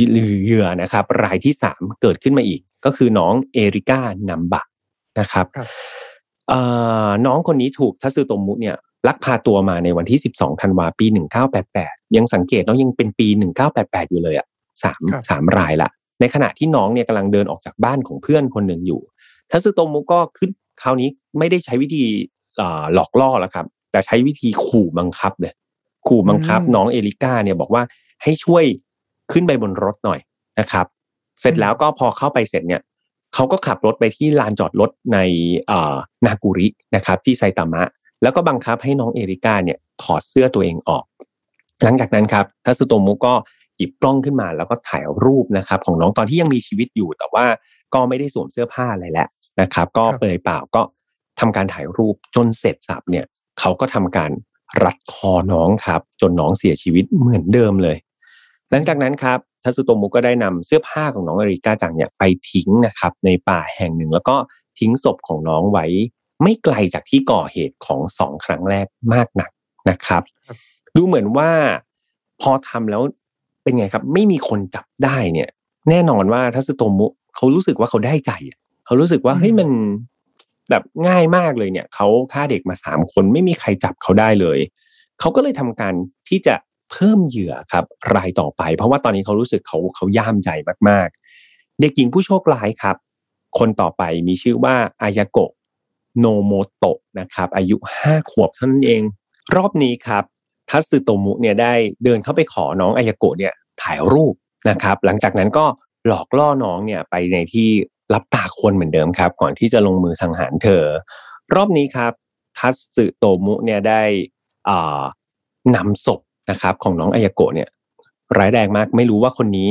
Speaker 1: หยื่อนะครับ รายที่สามเกิดขึ้นมาอีก ก็คือน้องเอริก้านัมบะนะครับน้องคนนี้ถูกทัสึโตมุเนี่ย ลักพาตัวมาในวันที่ 12ธันวาปี 1988 ยังสังเกตน้องยังเป็นปี 1988 อยู่เลยอะสามสามรายละ ในขณะที่น้องเนี่ยกำลังเดินออกจากบ้านของเพื่อนคนหนึ่งอยู่ทัสึโตมุก็ขึ้นคราวนี้ไม่ได้ใช้วิธีหลอกล่อแล้วครับ แต่ใช้วิธีขู่บังคับเลยขู่บังคับ น้องเอลิก้าเนี่ยบอกว่าให้ช่วยขึ้นไปบนรถหน่อยนะครับ เสร็จแล้วก็พอเข้าไปเสร็จเนี่ยเขาก็ขับรถไปที่ลานจอดรถในนากุรินะครับ ที่ไซตามะ แล้วก็บังคับให้น้องเอริก้าเนี่ยถอดเสื้อตัวเองออก หลังจากนั้นครับทัสุโตมุก็หยิบกล้องขึ้นมาแล้วก็ถ่ายรูปนะครับของน้องตอนที่ยังมีชีวิตอยู่ แต่ว่าก็ไม่ได้สวมเสื้อผ้าอะไรแล้วนะครับ ก็เปลยเปล่าก็ทำการถ่ายรูปจนเสร็จสับเนี่ยเขาก็ทำการรัดคอน้องครับ จนน้องเสียชีวิตเหมือนเดิมเลย หลังจากนั้นครับทัสุโตมุก็ได้นำเสื้อผ้าของน้องเอริก้าจังเนี่ยไปทิ้งนะครับ ในป่าแห่งหนึ่งแล้วก็ทิ้งศพของน้องไว้ ไม่ไกลจากที่ก่อเหตุของสองครั้งแรกมากนักนะครับ ดูเหมือนว่าพอทำแล้วเป็นไงครับ ไม่มีคนจับได้เนี่ย แน่นอนว่าทัศโตมุเขารู้สึกว่าเขาได้ใจเขารู้สึกว่าเฮ้ยมันแบบง่ายมากเลยเนี่ยเขาฆ่าเด็กมาสามคนไม่มีใครจับเขาได้เลยเขาก็เลยทำการที่จะเพิ่มเหยื่อครับ รายต่อไป เพราะว่าตอนนี้เขารู้สึกเขาเขาย่ามใจมากๆ เด็กหญิงผู้โชคร้ายครับ คนต่อไปมีชื่อว่าอายาโกะ โนโมโตะนะครับอายุห้าขวบเท่านั้นเอง รอบนี้ครับทัสึโตมุเนี่ยได้เดินเข้าไปขอน้องอายาโกะเนี่ยถ่ายรูปนะครับ หลังจากนั้นก็หลอกล่อน้องเนี่ยไปในที่รับตาคนเหมือนเดิมครับ ก่อนที่จะลงมือสังหารเธอ รอบนี้ครับ ทัสึโตมุเนี่ยได้อ่านำศพนะครับของน้องอายาโกะเนี่ยร้ายแรงมากไม่รู้ว่าคนนี้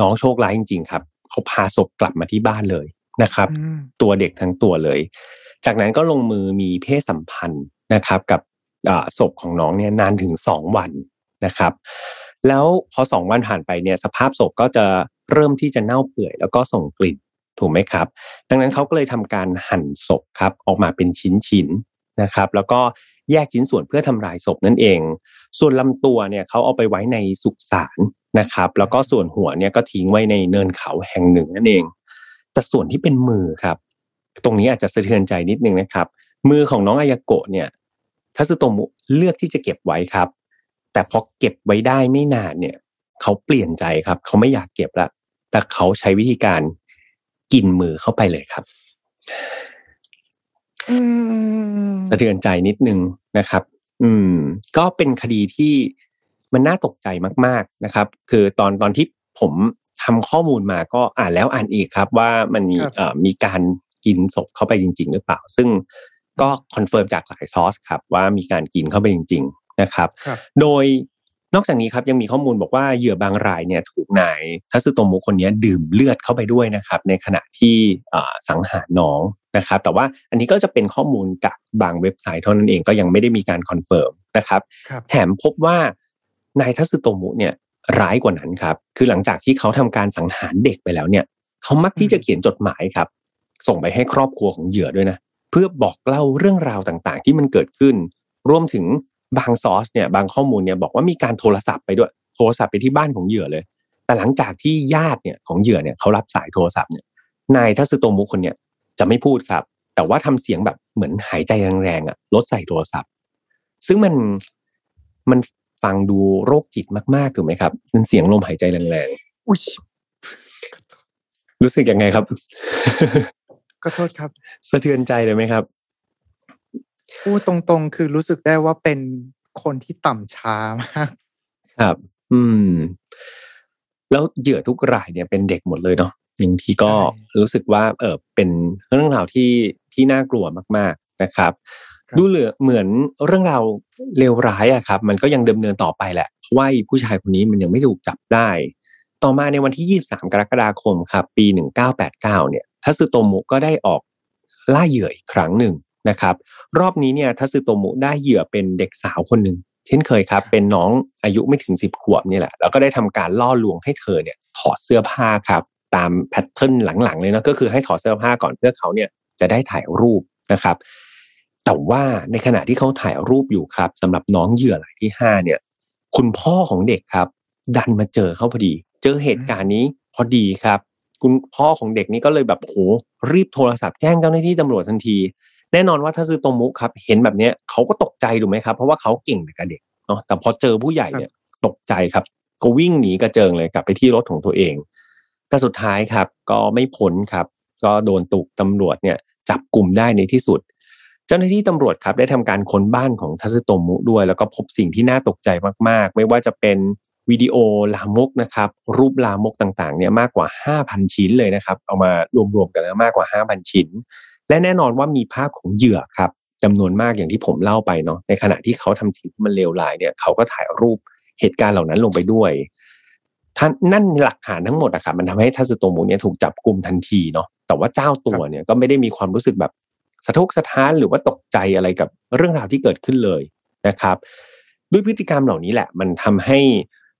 Speaker 1: น้องโชคร้ายจริง ๆ ครับ เขาพาศพกลับมาที่บ้านเลยนะครับ ตัวเด็กทั้งตัวเลย จากนั้นก็ลงมือมีเพศสัมพันธ์นะครับ กับศพของน้องเนี่ยนานถึงสองวันนะครับ แล้วพอสองวันผ่านไปเนี่ยสภาพศพก็จะเริ่มที่จะเน่าเปื่อย แล้วก็ส่งกลิ่นถูกไหมครับ ดังนั้นเขาก็เลยทำการหั่นศพครับออกมาเป็นชิ้นๆนะครับ แล้วก็แยกชิ้นส่วนเพื่อทำลายศพนั่นเอง ส่วนลำตัวเนี่ยเขาเอาไปไว้ในสุสานนะครับ แล้วก็ส่วนหัวเนี่ยก็ทิ้งไว้ในเนินเขาแห่งหนึ่งนั่นเองแต่ส่วนที่เป็นมือครับ ตรงนี้อาจจะสะเทือนใจนิดนึงนะครับ มือของน้องอายาโกะเนี่ยทัสโตมุเลือกที่จะเก็บไว้ครับ แต่พอเก็บไว้ได้ไม่นานเนี่ย เขาเปลี่ยนใจครับ เขาไม่อยากเก็บละแต่เขาใช้วิธีการกินมือเข้าไปเลยครับสะเทือนใจนิดนึงนะครับ อืม ก็เป็นคดีที่มันน่าตกใจมาก ๆนะครับ คือตอนตอนที่ผมทำข้อมูลมาก็อ่านแล้วอ่านอีกครับ ว่ามันมีเอ่อมีการ กินศพเข้าไปจริง ๆ หรือเปล่า ซึ่งก็ confirm จากหลาย source ครับว่ามีการกินเข้าไปจริง ๆ นะครับ โดยนอกจากนี้ครับยังมีข้อมูลบอกว่าเหยื่อบางรายเนี่ยถูกนายทัศโตมุคนนี้ดื่มเลือดเข้าไปด้วยนะครับ ในขณะที่สังหารน้องนะครับ แต่ว่าอันนี้ก็จะเป็นข้อมูลจากบางเว็บไซต์เท่านั้นเองก็ยังไม่ได้มีการ confirm นะครับแถมพบว่านายทัศโตมุเนี่ยร้ายกว่านั้นครับ คือหลังจากที่เขาทำการสังหารเด็กไปแล้วเนี่ย เขามักที่จะเขียนจดหมายครับ ส่งไปให้ครอบครัวของเหยื่อด้วยนะ เพื่อบอกเล่าเรื่องราวต่างๆ ที่มันเกิดขึ้น รวมถึงบางซอสเนี่ยบางข้อมูลเนี่ยบอกว่ามีการโทรศัพท์ไปด้วย โทรศัพท์ไปที่บ้านของเหยื่อเลย แต่หลังจากที่ญาติเนี่ยของเหยื่อเนี่ยเขารับสายโทรศัพท์เนี่ยนายทัศโตมุคนเนี่ยจะไม่พูดครับ แต่ว่าทำเสียงแบบเหมือนหายใจแรงๆอะลดใส่โทรศัพท์ ซึ่งมันมันฟังดูโรคจิตมากๆถูกไหมครับมันเสียงลมหายใจแรงๆอุ้ยรู้สึกยังไงครับ
Speaker 2: ก็โทษครับ
Speaker 1: สะเทือนใจเลยไหมครับ
Speaker 2: พูดตรงๆ คือรู้สึกได้ว่าเป็นคนที่ต่ำช้ามาก
Speaker 1: ครับ อืม แล้วเหยื่อทุกรายเนี่ยเป็นเด็กหมดเลยเนาะอย่างที่ก็รู้สึกว่า เออเป็นเรื่องราวที่ที่น่ากลัวมาก ๆนะครับ ดูเหลือเหมือนเรื่องราวเลวร้ายอะครับ มันก็ยังเดิมเนินต่อไปแหละเพราะว่าผู้ชายคนนี้มันยังไม่ถูกจับได้ ต่อมาในวันที่ 23 กรกฎาคมครับ ปี 1989 เนี่ย ทัสึโตมุก็ได้ออกล่าเหยื่ออีกครั้งหนึ่งนะครับ รอบนี้เนี่ยทัสึโตมุได้เหยื่อเป็นเด็กสาวคนหนึ่งเช่นเคยครับ เป็นน้องอายุไม่ถึงสิบขวบนี่แหละแล้วก็ได้ทำการล่อลวงให้เธอเนี่ยถอดเสื้อผ้าครับ ตามแพทเทิร์นหลังๆเลยนะก็คือให้ถอดเสื้อผ้าก่อนเพื่อเขาเนี่ยจะได้ถ่ายรูปนะครับ แต่ว่าในขณะที่เขาถ่ายรูปอยู่ครับสำหรับน้องเหยื่อรายที่ห้าเนี่ย คุณพ่อของเด็กครับ ดันมาเจอเขาพอดี เจอเหตุการณ์นี้พอดีครับ คุณพ่อของเด็กนี้ก็เลยแบบโหรีบโทรศัพท์แจ้งเจ้าหน้าที่ตำรวจทันที แน่นอนว่าถ้าซื้อตรงมุกครับ เห็นแบบนี้เขาก็ตกใจถูกไหมครับ เพราะว่าเขาเก่งแต่กับเด็กเนาะแต่พอเจอผู้ใหญ่เนี่ยตกใจครับ ก็วิ่งหนีกระเจิงเลยกลับไปที่รถของตัวเองแต่สุดท้ายครับ ก็ไม่พ้นครับ ก็โดนตุกตำรวจเนี่ยจับกลุ่มได้ในที่สุด เจ้าหน้าที่ตำรวจครับได้ทำการค้นบ้านของทัศโตมุด้วย แล้วก็พบสิ่งที่น่าตกใจมากๆ ไม่ว่าจะเป็น วิดีโอลามกนะครับรูปลามกต่างๆเนี่ยมากกว่า 5,000 ชิ้นเลยนะครับเอามารวมๆกันแล้วมากกว่า 5,000 ชิ้น และแน่นอนว่ามีภาพของเหยื่อครับจำนวนมากอย่างที่ผมเล่าไปเนาะในขณะที่เขาทำสิ่งที่มันเลวร้ายเนี่ยเขาก็ถ่ายรูปเหตุการณ์เหล่านั้นลงไปด้วยท่านนั่นหลักฐานทั้งหมดอะครับมันทำให้ทัศโตมุเนี่ยถูกจับกลุ่มทันทีเนาะแต่ว่าเจ้าตัวเนี่ยก็ไม่ได้มีความรู้สึกแบบสะทกสะท้านหรือว่าตกใจอะไรกับเรื่องราวที่เกิดขึ้นเลยนะครับ ด้วยพฤติกรรมเหล่านี้แหละ มันทำให้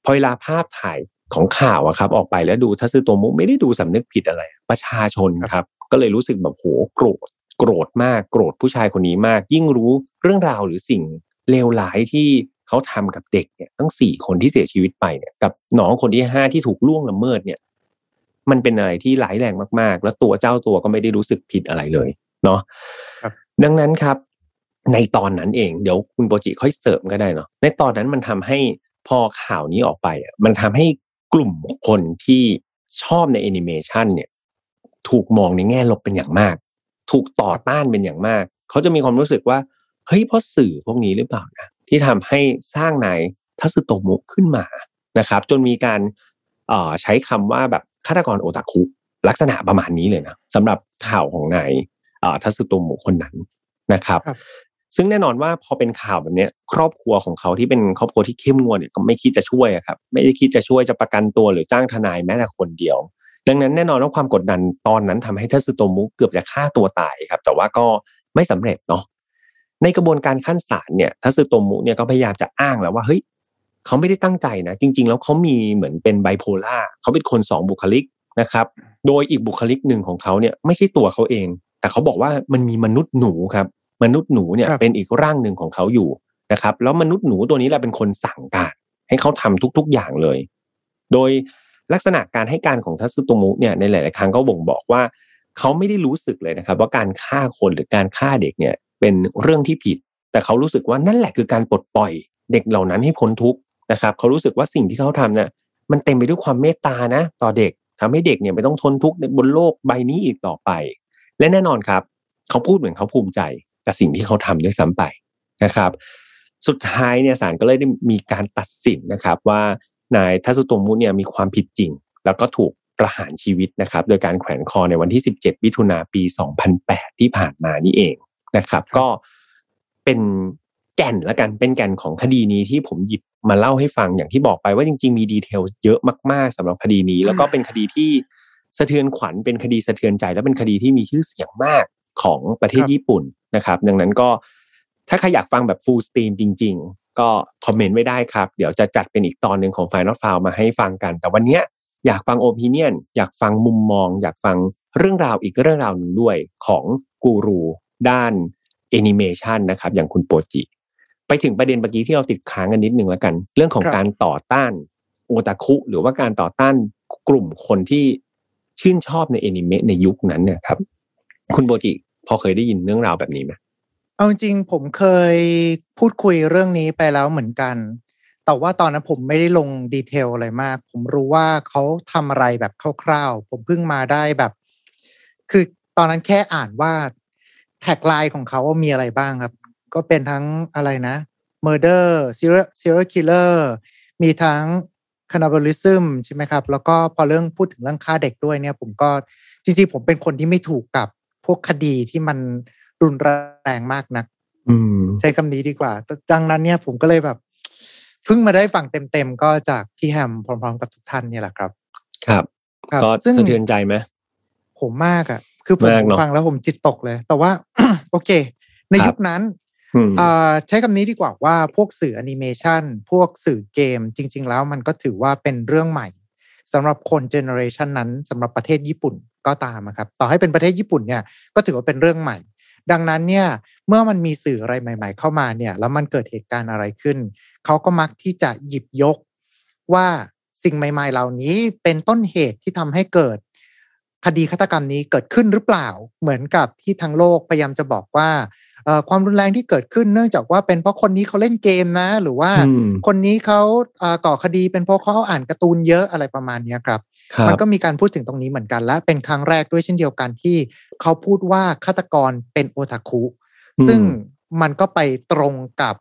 Speaker 1: พอเวลาภาพถ่ายของข่าวอะครับ ออกไปแล้วดูทัศโตมุไม่ได้ดูสำนึกผิดอะไร ประชาชนครับ ก็เลยรู้สึกแบบโหโกรธ โกรธมากโกรธผู้ชายคนนี้มาก ยิ่งรู้เรื่องราวหรือสิ่งเลวร้ายที่เขาทำกับเด็กเนี่ยทั้งสี่คนที่เสียชีวิตไปเนี่ยกับน้องคนที่ห้าที่ถูกล่วงละเมิดเนี่ย มันเป็นอะไรที่ร้ายแรงมากๆ แล้วตัวเจ้าตัวก็ไม่ได้รู้สึกผิดอะไรเลยเนาะดังนั้นครับ ในตอนนั้นเองเดี๋ยวคุณโปจิค่อยเสริมก็ได้เนาะในตอนนั้นมันทำให้ พอข่าวนี้ออกไปอะมันทำให้กลุ่มคนที่ชอบในแอนิเมชันเนี่ย ถูกมองในแง่ลบเป็นอย่างมาก ถูกต่อต้านเป็นอย่างมาก เขาจะมีความรู้สึกว่าเฮ้ยเพราะสื่อพวกนี้หรือเปล่านะที่ทำให้สร้างนายทัศโตโมขึ้นมานะครับ จนมีการใช้คำว่าแบบฆาตกรโอตาคุลักษณะประมาณนี้เลยนะสำหรับข่าวของนายทัศโตโมคนนั้นนะครับ ซึ่งแน่นอนว่าพอเป็นข่าวแบบนี้ครอบครัวของเขาที่เป็นครอบครัวที่เข้มงวดเนี่ยก็ไม่คิดจะช่วยครับ ไม่ได้คิดจะช่วยจะประกันตัวหรือจ้างทนายแม้แต่คนเดียว ดังนั้นแน่นอนว่าความกดดันตอนนั้นทำให้ทัสโตมุเกือบจะฆ่าตัวตายครับ แต่ว่าก็ไม่สำเร็จเนาะในกระบวนการขั้นศาลเนี่ยทัสโตมุเนี่ยก็พยายามจะอ้างแล้วว่าเฮ้ยเขาไม่ได้ตั้งใจนะ จริง ๆ แล้วเขามีเหมือนเป็นไบโพล่าเขาเป็นคนสองบุคลิกนะครับโดยอีกบุคลิกหนึ่งของเขาเนี่ยไม่ใช่ตัวเขาเอง แต่เขาบอกว่ามันมีมนุษย์หนูครับ มนุษย์หนูเนี่ยเป็นอีกร่างหนึ่งของเขาอยู่นะครับ แล้วมนุษย์หนูตัวนี้แหละเป็นคนสั่งการ ให้เขาทำทุก ๆอย่างเลย โดยลักษณะการให้การของทัศโตมุเนี่ยในหลาย ๆ ครั้งก็บ่งบอกว่า เขาไม่ได้รู้สึกเลยนะครับ ว่าการฆ่าคนหรือการฆ่าเด็กเนี่ยเป็นเรื่องที่ผิด แต่เขารู้สึกว่านั่นแหละคือการปลดปล่อยเด็กเหล่านั้นให้พ้นทุกข์นะครับ เขารู้สึกว่าสิ่งที่เขาทำเนี่ยมันเต็มไปด้วยความเมตตานะ ต่อเด็กทำให้เด็กเนี่ยไม่ต้องทนทุกข์บนโลกใบนี้อีกต่อไป และแน่นอนครับ เขาพูดเหมือนเขาภูมิใจ กับสิ่งที่เขาทำด้วยซ้ำไปนะครับ สุดท้ายเนี่ยศาลก็เลยได้มีการตัดสินนะครับ ว่านายทัศตุมุเนี่ยมีความผิดจริง แล้วก็ถูกประหารชีวิตนะครับ โดยการแขวนคอในวันที่ 17มิถุนาปี 2008 ที่ผ่านมานี่เองนะครับ ก็เป็นแก่นละกันเป็นแก่นของคดีนี้ที่ผมหยิบมาเล่าให้ฟังอย่างที่บอกไปว่าจริง ๆ มีดีเทลเยอะมาก ๆสำหรับคดีนี้ แล้วก็เป็นคดีที่สะเทือนขวัญเป็นคดีสะเทือนใจ และเป็นคดีที่มีชื่อเสียงมาก ของประเทศญี่ปุ่นนะครับ ดังนั้นก็ถ้าใครอยากฟังแบบ full stream จริง ๆ ก็คอมเมนต์ไว้ได้ครับ เดี๋ยวจะจัดเป็นอีกตอนหนึ่งของ Final f i l e มาให้ฟังกัน แต่วันเนี้ยอยากฟัง opinion อยากฟังมุมมอง อยากฟังเรื่องราวอีกเรื่องราวหนึ่งด้วยของกูรูด้านแอนิเมชันนะครับ อย่างคุณโปจิไปถึงประเด็นเมื่อกี้ที่เราติดค้างกันนิดนึงแล้วกัน เรื่องของ
Speaker 2: ครับ
Speaker 1: การต่อต้านโอตาคุ หรือว่าการต่อต้านกลุ่มคนที่ชื่นชอบในแอนิเมะในยุคนั้นเนี่ยครับ คุณโปจิพอเคยได้ยินเรื่องราวแบบนี้ไหม
Speaker 2: เอาจริงผมเคยพูดคุยเรื่องนี้ไปแล้วเหมือนกัน แต่ว่าตอนนั้นผมไม่ได้ลงดีเทลอะไรมาก ผมรู้ว่าเขาทำอะไรแบบคร่าวๆ ผมเพิ่งมาได้แบบ คือตอนนั้นแค่อ่านว่าแท็กไลน์ของเขาามีอะไรบ้างครับ ก็เป็นทั้งอะไรนะ murder serial killer มีทั้ง cannibalism ใช่ไหมครับ แล้วก็พอเรื่องพูดถึงเรื่องฆ่าเด็กด้วยเนี่ย ผมก็จริงๆ ผมเป็นคนที่ไม่ถูกกับ พวกคดีที่มันรุนแรงมากนัก
Speaker 1: อืม
Speaker 2: ใช้คำนี้ดีกว่า ดังนั้นเนี่ยผมก็เลยแบบเพิ่งมาได้ฟังเต็มๆก็จากพี่แฮมพร้อมๆกับทุกท่านเนี่ยแหละครับ
Speaker 1: ครับ
Speaker 2: ครับ
Speaker 1: ก็
Speaker 2: ซึ่ง
Speaker 1: สะเทือนใจไหม
Speaker 2: ผมมากอะ่ะ คือผม
Speaker 1: มากเนอะ
Speaker 2: ฟังแล้วผมจิตตกเลย แต่ว่า โอเค ใน
Speaker 1: ครับ
Speaker 2: ยุคนั้น
Speaker 1: อืม
Speaker 2: อ่าใช้คำนี้ดีกว่าว่าพวกสื่อแอนิเมชันพวกสื่อเกม จริง ๆ แล้วมันก็ถือว่าเป็นเรื่องใหม่สำหรับคนเจเนอเรชันนั้นสำหรับประเทศญี่ปุ่น ก็ตามครับ ต่อให้เป็นประเทศญี่ปุ่นเนี่ยก็ถือว่าเป็นเรื่องใหม่ ดังนั้นเนี่ยเมื่อมันมีสื่ออะไรใหม่ ๆ เข้ามาเนี่ยแล้วมันเกิดเหตุการณ์อะไรขึ้น เขาก็มักที่จะหยิบยกว่าสิ่งใหม่ ๆ เหล่านี้เป็นต้นเหตุที่ทำให้เกิดคดีฆาตกรรมนี้เกิดขึ้นหรือเปล่า เหมือนกับที่ทั้งโลกพยายามจะบอกว่า ความรุนแรงที่เกิดขึ้นเนื่องจากว่าเป็นเพราะคนนี้เขาเล่นเกมนะ หรือว่า
Speaker 1: อืม
Speaker 2: คนนี้เขาเอ่อก่อคดีเป็นเพราะเขาอ่านการ์ตูนเยอะอะไรประมาณเนี้ยครับ
Speaker 1: ครั
Speaker 2: มัน
Speaker 1: บ
Speaker 2: ก็มีการพูดถึงตรงนี้เหมือนกัน และเป็นครั้งแรกด้วยเช่นเดียวกันที่เขาพูดว่าฆาตกรเป็นโอทาคุ
Speaker 1: อืม
Speaker 2: ซึ่งมันก็ไปตรงกับ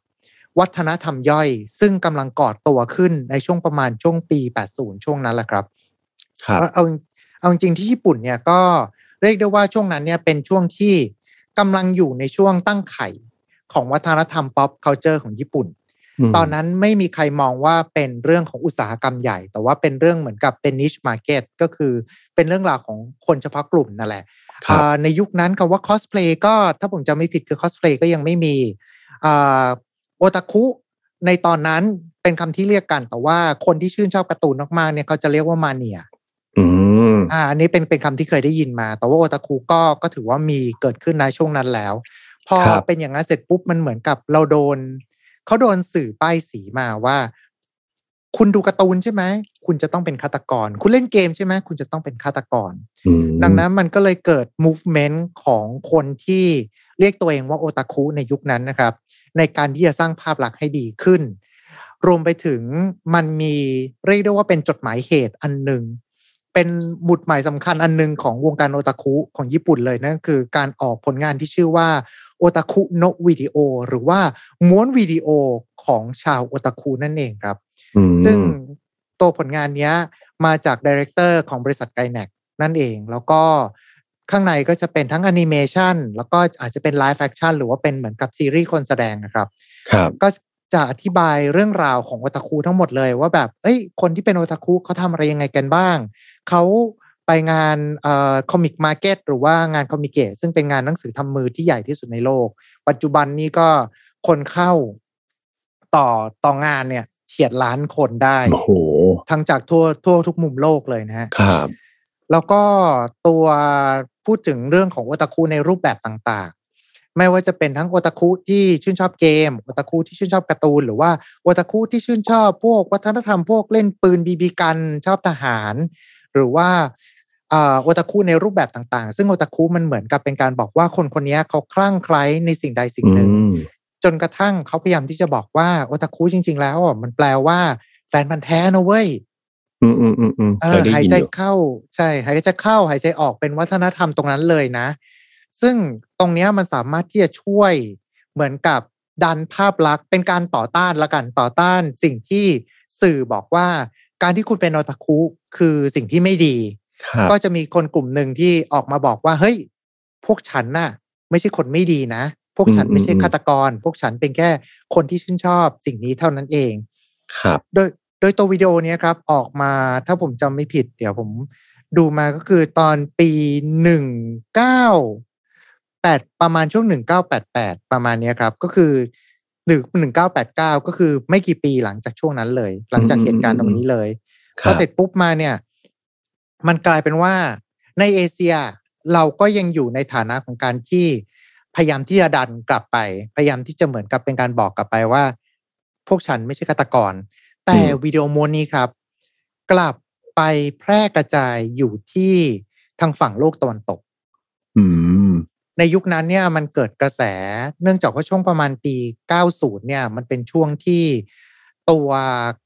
Speaker 2: วัฒนธรรมย่อย ซึ่งกำลังก่อตัวขึ้นในช่วงประมาณช่วงปี 80 ช่วงนั้นแหละครับ
Speaker 1: ครับ
Speaker 2: เอาเอาเอาจริงๆที่ญี่ปุ่นเนี่ยก็เรียกได้ว่าช่วงนั้นเนี่ยเป็นช่วงที่ กำลังอยู่ในช่วงตั้งไข่ของวัฒนธรรม pop culture ของญี่ปุ่น
Speaker 1: ม
Speaker 2: ตอนนั้นไม่มีใครมองว่าเป็นเรื่องของอุตสาหกรรมใหญ่ แต่ว่าเป็นเรื่องเหมือนกับเป็น niche market ก็คือเป็นเรื่องราวของคนเฉพาะกลุ่มนั่นแหละ
Speaker 1: ครับ
Speaker 2: อ่าในยุคนั้นคำว่า cosplay ก็ถ้าผมจำไม่ผิดคือ cosplay ก็ยังไม่มีโอตาคุในตอนนั้นเป็นคำที่เรียกกัน แต่ว่าคนที่ชื่นชอบการ์ตูนมากๆเนี่ยเขาจะเรียกว่ามาเนีย
Speaker 1: อืม
Speaker 2: อ่าอันนี้เป็นเป็นคำที่เคยได้ยินมา แต่ว่าโอตาคุก็ก็ถือว่ามีเกิดขึ้นในช่วงนั้นแล้ว พอ
Speaker 1: ครับ
Speaker 2: เป็นอย่างนั้นเสร็จปุ๊บมันเหมือนกับเราโดนเขาโดนสื่อป้ายสีมาว่า คุณดูการ์ตูนใช่ไหมคุณจะต้องเป็นฆาตกร คุณเล่นเกมใช่ไหมคุณจะต้องเป็นฆาตกร
Speaker 1: อืม
Speaker 2: ดังนั้นมันก็เลยเกิด movement ของคนที่เรียกตัวเองว่าโอตาคุในยุคนั้นนะครับ ในการที่จะสร้างภาพลักษณ์ให้ดีขึ้น รวมไปถึงมันมีเรียกได้ว่าเป็นจดหมายเหตุอันหนึ่ง เป็นหมุดหมายสำคัญอันหนึ่งของวงการโอตาคุของญี่ปุ่นเลยนั่นคือการออกผลงานที่ชื่อว่าโอตาคุโนวิดีโอหรือว่าม้วนวิดีโอของชาวโอตาคุนั่นเองครับ
Speaker 1: อืม
Speaker 2: ซึ่งตัวผลงานเนี้ยมาจาก director ของบริษัทไกแนกซ์นั่นเอง แล้วก็ข้างในก็จะเป็นทั้งแอนิเมชันแล้วก็อาจจะเป็น live action หรือว่าเป็นเหมือนกับซีรีส์คนแสดงนะครับ
Speaker 1: ครับ
Speaker 2: ก็ จะอธิบายเรื่องราวของโอตาคุทั้งหมดเลยว่าแบบ เอ้ย คนที่เป็นโอตาคุเขาทำอะไรยังไงกันบ้าง เขาไปงานเอ่อ Comic Market หรือว่างานคอมิเกะซึ่งเป็นงานหนังสือทำมือที่ใหญ่ที่สุดในโลก ปัจจุบันนี้ก็คนเข้าต่อต่องานเนี่ยเฉียดล้านคนได้
Speaker 1: โอ้โห
Speaker 2: ทั้งจากทั่วทั่วทุกมุมโลกเลยนะฮะ
Speaker 1: ครับ
Speaker 2: แล้วก็ตัวพูดถึงเรื่องของโอตาคุในรูปแบบต่างๆ ไม่ว่าจะเป็นทั้งโอตาคุที่ชื่นชอบเกมโอตาคุที่ชื่นชอบการ์ตูน หรือว่าโอตาคุที่ชื่นชอบพวกวัฒนธรรมพวกเล่นปืนบีบีกันชอบทหาร หรือว่าอ่าโอตาคุในรูปแบบต่างๆ ซึ่งโอตาคุมันเหมือนกับเป็นการบอกว่าคนคนนี้เขาคลั่งไคล้ในสิ่งใดสิ่งหนึ่ง
Speaker 1: อืม
Speaker 2: จนกระทั่งเขาพยายามที่จะบอกว่าโอตาคุจริง ๆ แล้วอะมันแปลว่าแฟนพันธ์แท้นะเว้ย
Speaker 1: อืมอืมอืมอืม
Speaker 2: เอ
Speaker 1: เค
Speaker 2: อย
Speaker 1: ได้
Speaker 2: หาย
Speaker 1: ยิน
Speaker 2: ใจ
Speaker 1: อยู่
Speaker 2: เข้า ใช่ หายใจเข้า หายใจออกเป็นวัฒนธรรมตรงนั้นเลยนะ ซึ่งต รงเนี้ยมันสามารถที่จะช่วยเหมือนกับดันภาพลักษณ์เป็นการต่อต้านละกันต่อต้าน สิ่งที่สื่อบอกว่า การที่คุณเป็นโอตาคุคือสิ่งที่ไม่ดี
Speaker 1: ครับ
Speaker 2: ก็จะมีคนกลุ่มหนึ่งที่ออกมาบอกว่าเฮ้ย พวกฉันน่ะ ไม่ใช่คนไม่ดีนะ พวกฉันไม่ใช่ฆาตกร พวกฉันเป็นแค่คนที่ชื่นชอบสิ่งนี้เท่านั้นเอง
Speaker 1: ครับ
Speaker 2: โดยโดยตัววิดีโอเนี้ยครับ ออกมาถ้าผมจำไม่ผิด เดี๋ยวผมดูมาก็คือตอนปีหนึ่งเก้า แปดประมาณช่วงหนึ่งเก้าแปดแปดประมาณเนี้ยครับ ก็คือหนึ่งหนึ่งเก้าแปดเก้าก็คือไม่กี่ปีหลังจากช่วงนั้นเลย หลังจากเหตุการณ์ตรงนี้เลย
Speaker 1: ค
Speaker 2: พ
Speaker 1: รั
Speaker 2: อบเสร็จปุ๊บมาเนี่ย มันกลายเป็นว่าในเอเชียเราก็ยังอยู่ในฐานะของการที่พยายามที่จะดันกลับไป พยายามที่จะเหมือนกับเป็นการบอกกลับไปว่า พวกฉันไม่ใช่ฆาตกร แต่วิดีโอม้วนนี้ครับ กลับไปแพร่กระจายอยู่ที่ทางฝั่งโลกตะวันตก
Speaker 1: อืม
Speaker 2: ในยุคนั้นเนี่ยมันเกิดกระแสเนื่องจากว่าช่วงประมาณปี 90 เนี่ยมันเป็นช่วงที่ตัว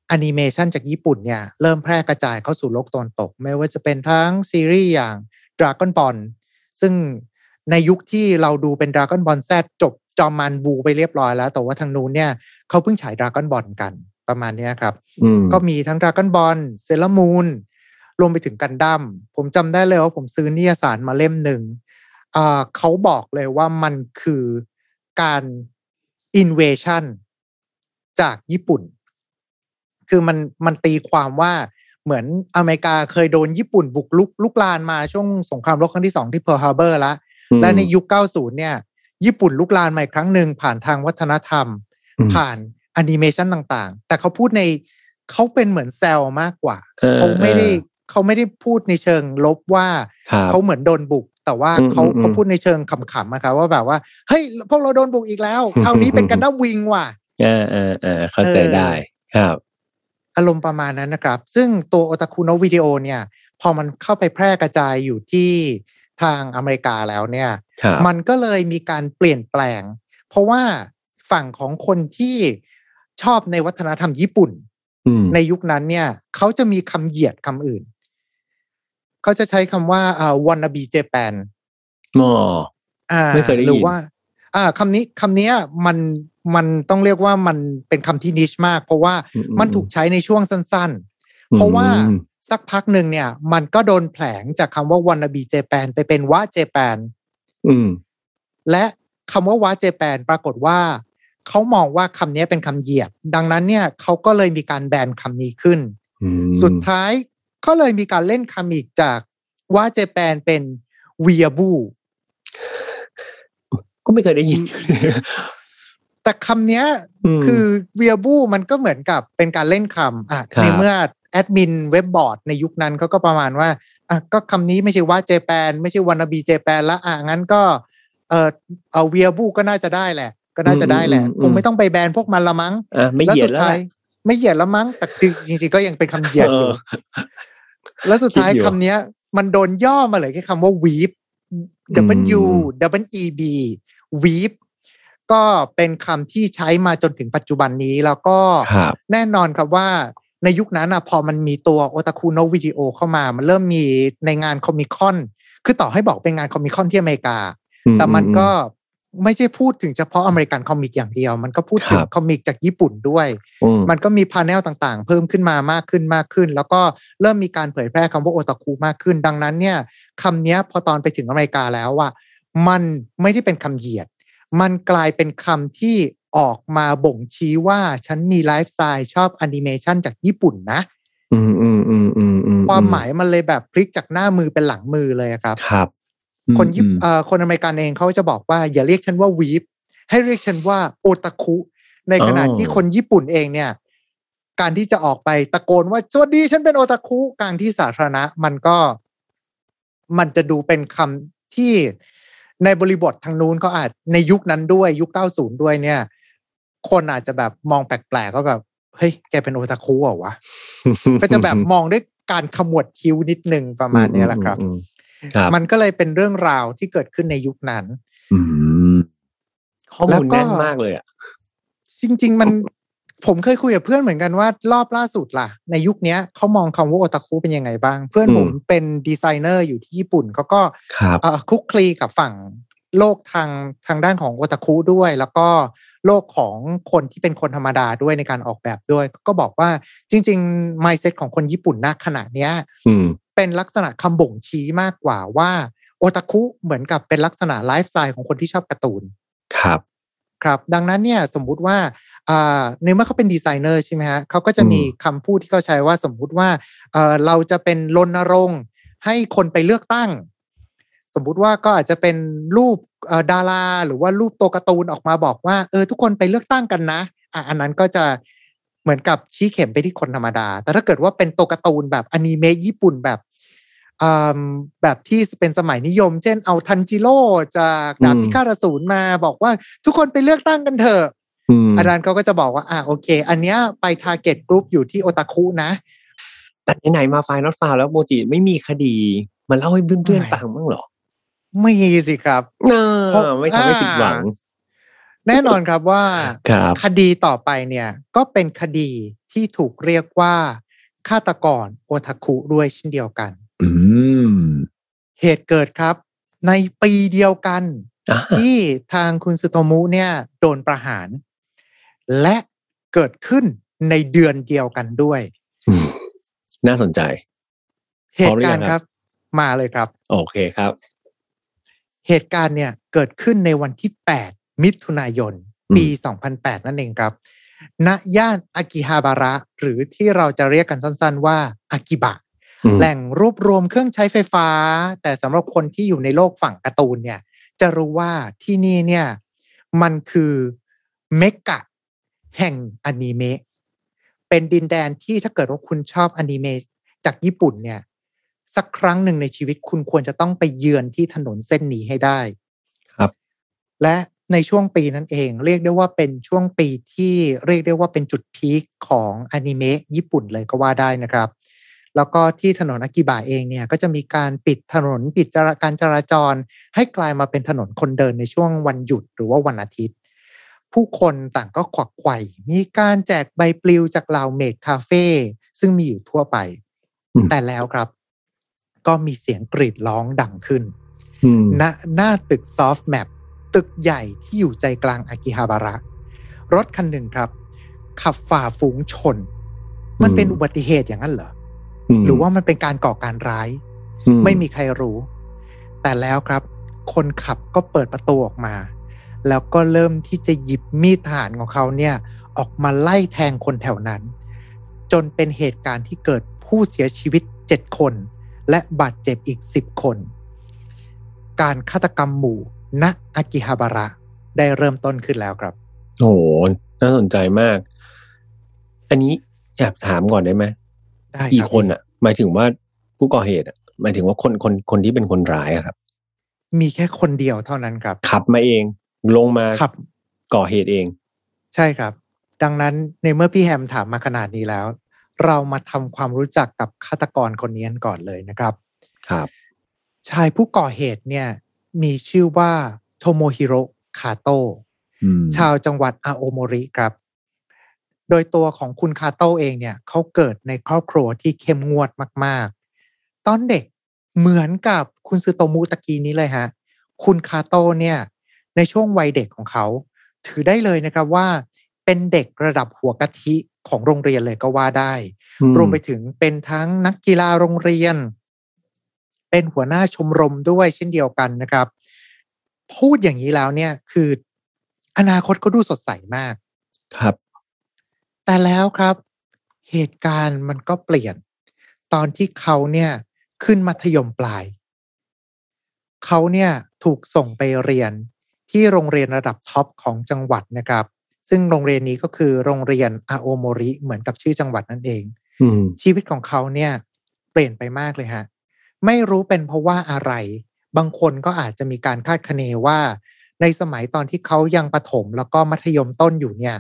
Speaker 2: แอนิเมชันจากญี่ปุ่นเนี่ยเริ่มแพร่กระจายเข้าสู่โลกตะวันตก ไม่ว่าจะเป็นทั้งซีรีส์อย่าง Dragon Ball ซึ่งในยุคที่เราดูเป็น Dragon Ball Z จบจอมมันบูไปเรียบร้อยแล้ว แต่ว่าทางนู้นเนี่ยเขาเพิ่งฉาย Dragon Ball กันประมาณเนี้ยครับ
Speaker 1: อืม
Speaker 2: ก็มีทั้ง Dragon Ball เซเลมูนรวมไปถึงกันดั้มผมจำได้เลยว่าผมซื้อนิยสารมาเล่มหนึ่งอ่า เขาบอกเลยว่ามันคือการ invasion จากญี่ปุ่น คือมันมันตีความว่าเหมือนอเมริกาเคยโดนญี่ปุ่นบุกรุกรุกรานมาช่วงสงครามโลกครั้งที่สองที่เพิร์ลฮาร์เบอร์แล้วและในยุค 90 เนี่ย ญี่ปุ่นรุกรานมาอีกครั้งหนึ่งผ่านทางวัฒนธรรม
Speaker 1: อืม
Speaker 2: ผ่านแอนิเมชันต่างๆ แต่เขาพูดในเขาเป็นเหมือนแซวมากกว่า
Speaker 1: ออ
Speaker 2: เขาไม่ได้
Speaker 1: ออ
Speaker 2: เขาไม่ได้พูดในเชิงลบว่า
Speaker 1: ครับ
Speaker 2: เขาเหมือนโดนบุก แต่ว่า
Speaker 1: อืม
Speaker 2: เขา
Speaker 1: อืม
Speaker 2: เขาพูดในเชิงขำๆนะครับว่าแบบว่าเฮ้ยพวกเราโดนบุกอีกแล้วคราวนี้เป็นกันดั้มวิงว่ะ
Speaker 1: อ่าอ่าอ่าเข้าใจ
Speaker 2: เออ
Speaker 1: ได้ครับ
Speaker 2: อารมณ์ประมาณนั้นนะครับ ซึ่งตัวโอตาคุโนวิดีโอเนี่ย พอมันเข้าไปแพร่กระจายอยู่ที่ทางอเมริกาแล้วเนี่ย
Speaker 1: ครับ
Speaker 2: มันก็เลยมีการเปลี่ยนแปลง เพราะว่าฝั่งของคนที่ชอบในวัฒนธรรมญี่ปุ่น
Speaker 1: อืม
Speaker 2: ในยุคนั้นเนี่ย เขาจะมีคำเหยียดคำอื่น เขาจะใช้คำว่าอ่า wannabe Japan
Speaker 1: อ๋อ
Speaker 2: อ่า
Speaker 1: ไม่เคยได้ยิน
Speaker 2: หรือว่า อ่าคำนี้คำเนี้ยมันมันต้องเรียกว่ามันเป็นคำที่นิชมาก เพราะว่า
Speaker 1: อือื
Speaker 2: มันถูกใช้ในช่วงสั้น ๆ เพราะว่า
Speaker 1: อืม
Speaker 2: สักพักหนึ่งเนี่ย มันก็โดนแผลงจากคำว่า wannabe Japan ไปเป็นว่า Japan
Speaker 1: อืม
Speaker 2: และคำว่าว่าเจแปนปรากฏว่าเขามองว่าคำนี้เป็นคำเหยียด ดังนั้นเนี่ยเขาก็เลยมีการแบนคำนี้ขึ้น
Speaker 1: อืม
Speaker 2: สุดท้าย ก็เลยมีการเล่นคำอีกจากว่าเจแปนเป็นวียบู
Speaker 1: ก็ไม่เคยได้ยิน
Speaker 2: แต่คำเนี้ย
Speaker 1: ม
Speaker 2: คือวียบูมันก็เหมือนกับเป็นการเล่นคำอะ
Speaker 1: ครับ
Speaker 2: ในเมื่อแอดมินเว็บบอร์ดในยุคนั้นเขาก็ประมาณว่าอะก็คำนี้ไม่ใช่ว่าเจแปนไม่ใช่วานาบีเจแปนละอะงั้นก็ เออเอาวียบูก็น่าจะได้แหละ ก็น่าจะได้แหละคงไม่ต้องไปแบนพวกมันละมั้ง
Speaker 1: อะไม่เหยียดแล้ว
Speaker 2: สุท้า
Speaker 1: ล่ะ
Speaker 2: ย ไม่เหยียดแล้วมั้งแต่จริงๆก็ยังเป็นคำเหยียดอยู่
Speaker 1: เออ
Speaker 2: แล้วสุดท้าย
Speaker 1: คิดอยู่
Speaker 2: คำเนี้ย มันโดนย่อมาเลยแค่คำว่า weeb
Speaker 1: อืม
Speaker 2: W E E B weeb ก็เป็นคำที่ใช้มาจนถึงปัจจุบันนี้แล้วก็
Speaker 1: ครับ
Speaker 2: แน่นอนครับว่าในยุคนั้นอะพอมันมีตัวโอตาคุโนวิดีโอเข้ามา มันเริ่มมีในงาน Comic Con คือต่อให้บอกเป็นงาน Comic Con ที่อเมริกา แต่มันก็ ไม่ใช่พูดถึงเฉพาะ American comic อย่างเดียว มันก็พูดถึง
Speaker 1: ครับ
Speaker 2: comic จากญี่ปุ่นด้วย
Speaker 1: อืม
Speaker 2: มันก็มี panel ต่างๆ เพิ่มขึ้นมามากขึ้นมากขึ้น แล้วก็เริ่มมีการเผยแพร่คำว่าโอตาคุมากขึ้น ดังนั้นเนี่ยคำเนี้ยพอตอนไปถึงอเมริกาแล้วว่า มันไม่ได้เป็นคำเหยียด มันกลายเป็นคำที่ออกมาบ่งชี้ว่าฉันมีไลฟ์สไตล์ชอบแอนิเมชันจากญี่ปุ่นนะ
Speaker 1: อืมอืมอืมอืมอืม
Speaker 2: ความหมายมันเลยแบบพลิกจากหน้ามือเป็นหลังมือเลยครับ
Speaker 1: ครับ
Speaker 2: คนญี่ปุ่น อื
Speaker 1: ม
Speaker 2: เอ่อคนอเมริกันเองเขาจะบอกว่า อย่าเรียกฉันว่า weebให้เรียกฉันว่าโอตาคุ ในขณะ
Speaker 1: อ๋อ
Speaker 2: ที่คนญี่ปุ่นเองเนี่ย การที่จะออกไปตะโกนว่าสวัสดีฉันเป็นโอตาคุกลางที่สาธารณะ มันก็มันจะดูเป็นคำที่ในบริบททางนู้นเขาอาจในยุคนั้นด้วยยุค 90 ด้วยเนี่ย คนอาจจะแบบมองแปลกๆก็แบบ เฮ้ย แกเป็นโอตาคุเหรอวะ ก็จะแบบมองด้วยการขมวดคิ้วนิดนึงประมาณเนี้ยแหละครับ
Speaker 1: อื มครับ
Speaker 2: มันก็เลยเป็นเรื่องราวที่เกิดขึ้นในยุคนั้น
Speaker 1: อืมข้อ
Speaker 2: แล้
Speaker 1: มู
Speaker 2: ว
Speaker 1: ล
Speaker 2: ก็
Speaker 1: แน่นมากเลยอะ
Speaker 2: จริง ๆ มันผมเคยคุยกับเพื่อนเหมือนกันว่ารอบล่าสุดล่ะ ในยุคเนี้ยเขามองคำว่าโอตาคุเป็นยังไงบ้าง เพื่อน
Speaker 1: อืม
Speaker 2: ผมเป็นดีไซเนอร์อยู่ที่ญี่ปุ่นเขาก็
Speaker 1: ครับ
Speaker 2: เอ่อคลุกคลีกับฝั่งโลกทางทางด้านของโอตาคุด้วย แล้วก็โลกของคนที่เป็นคนธรรมดาด้วยในการออกแบบด้วย ก็บอกว่าจริง ๆ mindset ของคนญี่ปุ่นณขณะเนี้ย
Speaker 1: อืม
Speaker 2: เป็นลักษณะคำบ่งชี้มากกว่าว่าโอตาคุเหมือนกับเป็นลักษณะไลฟ์สไตล์ของคนที่ชอบการ์ตูน
Speaker 1: ครับ
Speaker 2: ครับ ดังนั้นเนี่ยสมมุติว่าในเมื่อเขาเป็นดีไซเนอร์ใช่ไหมฮะเขาก็จะมีคำพูดที่เขาใช้ว่าสมมุติว่าเราจะเป็นรณรงค์ให้คนไปเลือกตั้ง สมมุติว่าก็อาจจะเป็นรูปดารา หรือว่ารูปตัวการ์ตูนออกมาบอกว่าเออทุกคนไปเลือกตั้งกันนะอะอันนั้นก็จะเหมือนกับชี้เข็มไปที่คนธรรมดา แต่ถ้าเกิดว่าเป็นตัวการ์ตูนแบบอนิเมะญี่ปุ่นแบบ แบบที่เป็นสมัยนิยม เช่นเอาทันจิโร่จากดาบพิฆาตอสูรมาบอกว่าทุกคนไปเลือกตั้งกันเถอะอาจารย์เขาก็จะบอกว่า อ่าโอเค อันเนี้ยไป target group อยู่ที่โอตาคุนะ
Speaker 1: แต่ไหนมา File Not Found แล้วโมจิไม่มีคดีมาเล่าให้เพื่อนๆฟังบ้างหรอ
Speaker 2: ไม่สิครับ
Speaker 1: ไม่ทำให้ผิดหวัง
Speaker 2: แน่นอนครับว่าคดีต่อไปเนี่ย ก็เป็นคดีที่ถูกเรียกว่าฆาตกรโอทาคุด้วยเช่นเดียวกัน เหตุเกิดครับ ในปีเดียวกัน ที่ทางคุณสุโตมุเนี่ย โดนประหาร และเกิดขึ้นในเดือนเดียวกันด้วย
Speaker 1: น่าสนใจ
Speaker 2: เหตุการณ์ครับ มาเลยครับ
Speaker 1: โอเคครับ
Speaker 2: เหตุการณ์เนี่ยเกิดขึ้นในวันที่ 8 มิถุนายน ปี 2008 นั่นเองครับณย่านอากิฮาบาระ หรือที่เราจะเรียกกันสั้น ๆ ว่าอากิบะ แหล่งรวบรวมเครื่องใช้ไฟฟ้า แต่สำหรับคนที่อยู่ในโลกฝั่งการ์ตูนเนี่ย จะรู้ว่าที่นี่เนี่ย มันคือเมกะแห่งอนิเมะเป็นดินแดนที่ถ้าเกิดว่าคุณชอบอนิเมะจากญี่ปุ่นเนี่ย สักครั้งหนึ่งในชีวิตคุณควรจะต้องไปเยือนที่ถนนเส้นนี้ให้ได้
Speaker 1: ครับ
Speaker 2: และในช่วงปีนั้นเอง เรียกได้ว่าเป็นช่วงปีที่เรียกได้ว่าเป็นจุดพีคของอนิเมะญี่ปุ่นเลยก็ว่าได้นะครับ แล้วก็ที่ถนนอากิบะเองเนี่ยก็จะมีการปิดถนนปิดการจราจร ให้กลายมาเป็นถนนคนเดินในช่วงวันหยุดหรือว่าวันอาทิตย์ ผู้คนต่างก็ขวักไขว่มีการแจกใบปลิวจากเหล่าเมดคาเฟ่ซึ่งมีอยู่ทั่วไป แต่แล้วครับ ก็มีเสียงกรีดร้องดังขึ้นณหน้าตึกซอฟต์แมปตึกใหญ่ที่อยู่ใจกลางอากิฮาบาระ รถคันหนึ่งครับ ขับฝ่าฝูงชน มันเป็นอุบัติเหตุอย่างนั้นเหรอ หรือว่ามันเป็นการก่อการร้าย ไม่มีใครรู้ แต่แล้วครับ คนขับก็เปิดประตูออกมา แล้วก็เริ่มที่จะหยิบมีดทหารของเขาเนี่ย ออกมาไล่แทงคนแถวนั้น จนเป็นเหตุการณ์ที่เกิดผู้เสียชีวิตเจ็ดคน และบาดเจ็บอีกสิบคน การฆาตกรรมหมู่ณอากิฮาบาระ ได้เริ่มต้นขึ้นแล้วครับ
Speaker 1: โอ้โหน่าสนใจมาก อันนี้อยากถามก่อนได้ไหม กี่คนอะ หมายถึงว่าผู้ก่อเหตุอะหมายถึงว่าคนคนคนที่เป็นคนร้ายครับ
Speaker 2: มีแค่คนเดียวเท่านั้นครับ
Speaker 1: ขับมาเอง ลงมา
Speaker 2: ขับ
Speaker 1: ก่อเหตุเอง
Speaker 2: ใช่ครับ ดังนั้นในเมื่อพี่แฮมถามมาขนาดนี้แล้ว เรามาทำความรู้จักกับฆาตกรคนนี้ก่อนเลยนะครับ
Speaker 1: ครับ
Speaker 2: ชายผู้ก่อเหตุเนี่ย มีชื่อว่าโทโมฮิโรคาโตชาวจังหวัดอาโอโมริครับ โดยตัวของคุณคาโต้เองเนี่ยเขาเกิดในครอบครัวที่เข้มงวดมาก ๆ ตอนเด็กเหมือนกับคุณซูโตมุตะกีนี้เลยฮะ คุณคาโต้เนี่ยในช่วงวัยเด็กของเขา ถือได้เลยนะครับว่า เป็นเด็กระดับหัวกะทิของโรงเรียนเลยก็ว่าได้ รวมไปถึงเป็นทั้งนักกีฬาโรงเรียน เป็นหัวหน้าชมรมด้วยเช่นเดียวกันนะครับ พูดอย่างนี้แล้วเนี่ยคือ อนาคตก็ดูสดใสมาก
Speaker 1: ครับ
Speaker 2: แต่แล้วครับ เหตุการณ์มันก็เปลี่ยน ตอนที่เขาเนี่ยขึ้นมัธยมปลาย เขาเนี่ยถูกส่งไปเรียนที่โรงเรียนระดับ top ของจังหวัดนะครับ ซึ่งโรงเรียนนี้ก็คือโรงเรียนอาโอโมริเหมือนกับชื่อจังหวัดนั่นเองชีวิตของเขาเนี่ย เปลี่ยนไปมากเลยฮะ ไม่รู้เป็นเพราะว่าอะไร บางคนก็อาจจะมีการคาดคะเนว่า ในสมัยตอนที่เขายังประถมแล้วก็มัธยมต้นอยู่เนี่ย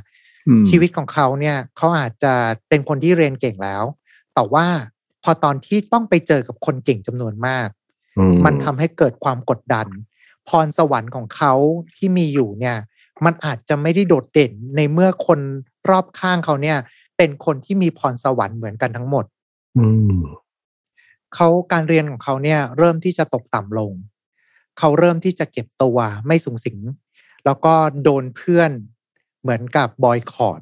Speaker 2: ชีวิตของเขาเนี่ยเขาอาจจะเป็นคนที่เรียนเก่งแล้ว แต่ว่าพอตอนที่ต้องไปเจอกับคนเก่งจำนวนมาก มันทำให้เกิดความกดดัน พรสวรรค์ของเขาที่มีอยู่เนี่ย มันอาจจะไม่ได้โดดเด่นในเมื่อคนรอบข้างเขาเนี่ย เป็นคนที่มีพรสวรรค์เหมือนกันทั้งหมดเขาการเรียนของเขาเนี่ย เริ่มที่จะตกต่ำลง เขาเริ่มที่จะเก็บตัวไม่สุงสิง แล้วก็โดนเพื่อน เหมือนกับบอยคอต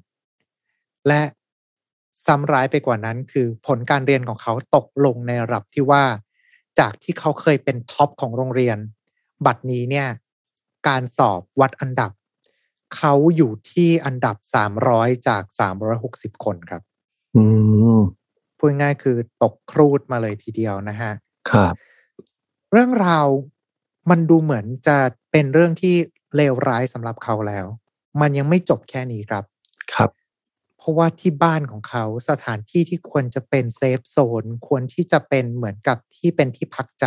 Speaker 2: และซ้ำร้ายไปกว่านั้นคือผลการเรียนของเขาตกลงในระดับที่ว่า จากที่เขาเคยเป็น top ของโรงเรียน บัดนี้เนี่ย การสอบวัดอันดับ เขาอยู่ที่อันดับ300จาก360คนครับ
Speaker 1: อืม
Speaker 2: พูดง่ายๆคือตกครูดมาเลยทีเดียวนะฮะ
Speaker 1: ครับ
Speaker 2: เรื่องราวมันดูเหมือนจะเป็นเรื่องที่เลวร้ายสำหรับเขาแล้ว มันยังไม่จบแค่นี้ครับ
Speaker 1: ครับ
Speaker 2: เพราะว่าที่บ้านของเขาสถานที่ที่ควรจะเป็นเซฟโซนควรที่จะเป็นเหมือนกับที่เป็นที่พักใจ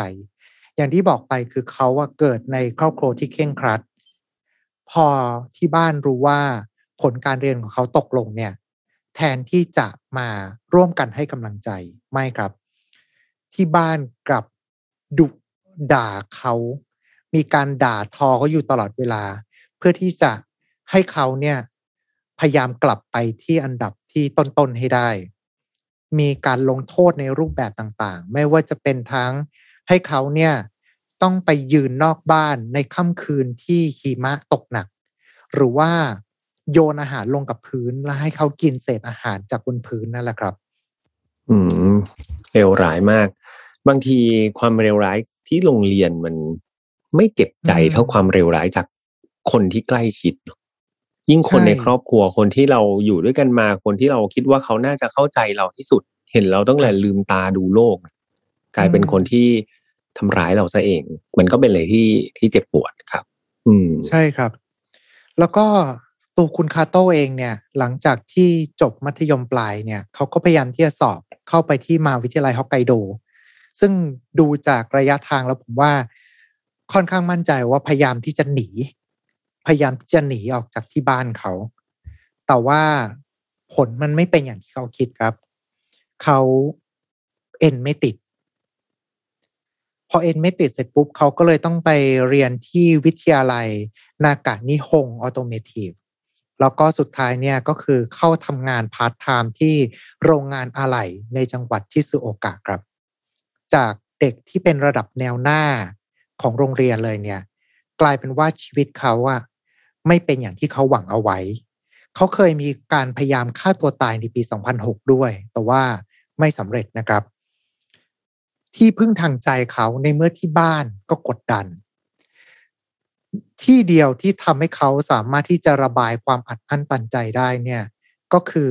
Speaker 2: อย่างที่บอกไปคือเขาอะเกิดในครอบครัวที่เคร่งครัด พอที่บ้านรู้ว่าผลการเรียนของเขาตกลงเนี่ย แทนที่จะมาร่วมกันให้กำลังใจไม่ครับ ที่บ้านกลับดุด่าเขา มีการด่าทอเขาอยู่ตลอดเวลา เพื่อที่จะ ให้เขาเนี่ยพยายามกลับไปที่อันดับที่ต้นๆให้ได้ มีการลงโทษในรูปแบบต่างๆ ไม่ว่าจะเป็นทั้งให้เขาเนี่ยต้องไปยืนนอกบ้านในค่ำคืนที่หิมะตกหนัก หรือว่าโยนอาหารลงกับพื้นแล้วให้เขากินเศษอาหารจากบนพื้นนั่นแหละครับ
Speaker 1: อืมเลวร้ายมาก บางทีความเลวร้ายที่โรงเรียนมันไม่เจ็บใจ
Speaker 2: อืม
Speaker 1: เท่าความเลวร้ายจากคนที่ใกล้ชิดเนอะ ยิ่งคน
Speaker 2: ใช่
Speaker 1: ในครอบครัวคนที่เราอยู่ด้วยกันมาคนที่เราคิดว่าเขาน่าจะเข้าใจเราที่สุด เห็นเราต้องแลลืมตาดูโลก กลายเป็นคนที่ทำร้ายเราซะเอง มันก็เป็นอะไรที่ที่เจ็บปวดครับ อืม
Speaker 2: ใช่ครับ แล้วก็ตัวคุณคาโต้เองเนี่ย หลังจากที่จบมัธยมปลายเนี่ยเขาก็พยายามที่จะสอบเข้าไปที่มหาวิทยาลัยฮอกไกโด ซึ่งดูจากระยะทางแล้วผมว่าค่อนข้างมั่นใจว่าพยายามที่จะหนี พยายามที่จะหนีออกจากที่บ้านเขา แต่ว่าผลมันไม่เป็นอย่างที่เขาคิดครับ เขาเอ็นไม่ติด พอเอ็นไม่ติดเสร็จปุ๊บเขาก็เลยต้องไปเรียนที่วิทยาลัย นากานิฮง Automotive แล้วก็สุดท้ายเนี่ยก็คือเข้าทำงานพาร์ทไทม์ที่โรงงานอะไหล่ในจังหวัดชิซุโอกะครับ จากเด็กที่เป็นระดับแนวหน้าของโรงเรียนเลยเนี่ย กลายเป็นว่าชีวิตเขาอะไม่เป็นอย่างที่เขาหวังเอาไว้ เขาเคยมีการพยายามฆ่าตัวตายในปี 2006 ด้วย แต่ว่าไม่สำเร็จนะครับ ที่พึ่งทางใจเขาในเมื่อที่บ้านก็กดดัน ที่เดียวที่ทำให้เขาสามารถที่จะระบายความอัดอั้นตันใจได้เนี่ย ก็คือ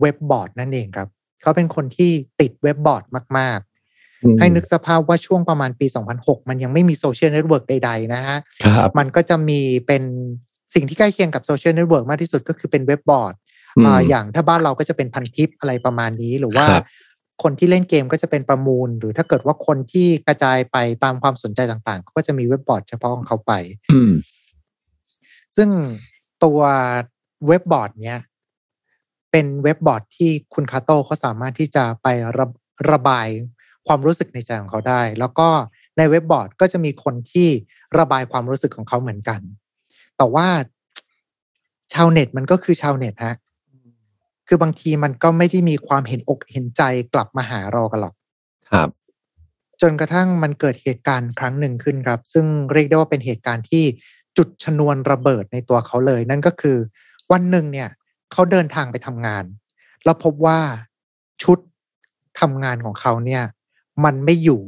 Speaker 2: เว็บบอร์ดนั่นเองครับ เขาเป็นคนที่ติดเว็บบอร์ดมาก ให้นึกสภาพว่าช่วงประมาณปี 2006 มันยังไม่มี social network ใด ๆ นะฮะ
Speaker 1: ครับ
Speaker 2: มันก็จะมีเป็นสิ่งที่ใกล้เคียงกับ social network มากที่สุดก็คือเป็นเว็บบอร์ด
Speaker 1: อืม
Speaker 2: อ่าอย่างถ้าบ้านเราก็จะเป็นพันทิปอะไรประมาณนี้หรือว่า
Speaker 1: ครับ
Speaker 2: คนที่เล่นเกมก็จะเป็นประมูล หรือถ้าเกิดว่าคนที่กระจายไปตามความสนใจต่างๆเขาก็จะมีเว็บบอร์ดเฉพาะของเขาไป
Speaker 1: อืม
Speaker 2: ซึ่งตัวเว็บบอร์ดเนี้ยเป็นเว็บบอร์ดที่คุณคาโต้เขาสามารถที่จะไประระบาย ความรู้สึกในใจของเขาได้ แล้วก็ในเว็บบอร์ดก็จะมีคนที่ระบายความรู้สึกของเขาเหมือนกัน แต่ว่าชาวเน็ตมันก็คือชาวเน็ตฮะ คือบางทีมันก็ไม่ได้มีความเห็นอกเห็นใจกลับมาหาเรากันหรอก
Speaker 1: ครับ
Speaker 2: จนกระทั่งมันเกิดเหตุการณ์ครั้งหนึ่งขึ้นครับ ซึ่งเรียกได้ว่าเป็นเหตุการณ์ที่จุดชนวนระเบิดในตัวเขาเลย นั่นก็คือ วันหนึ่งเนี่ยเขาเดินทางไปทำงาน แล้วพบว่าชุดทำงานของเขาเนี่ย มันไม่อยู่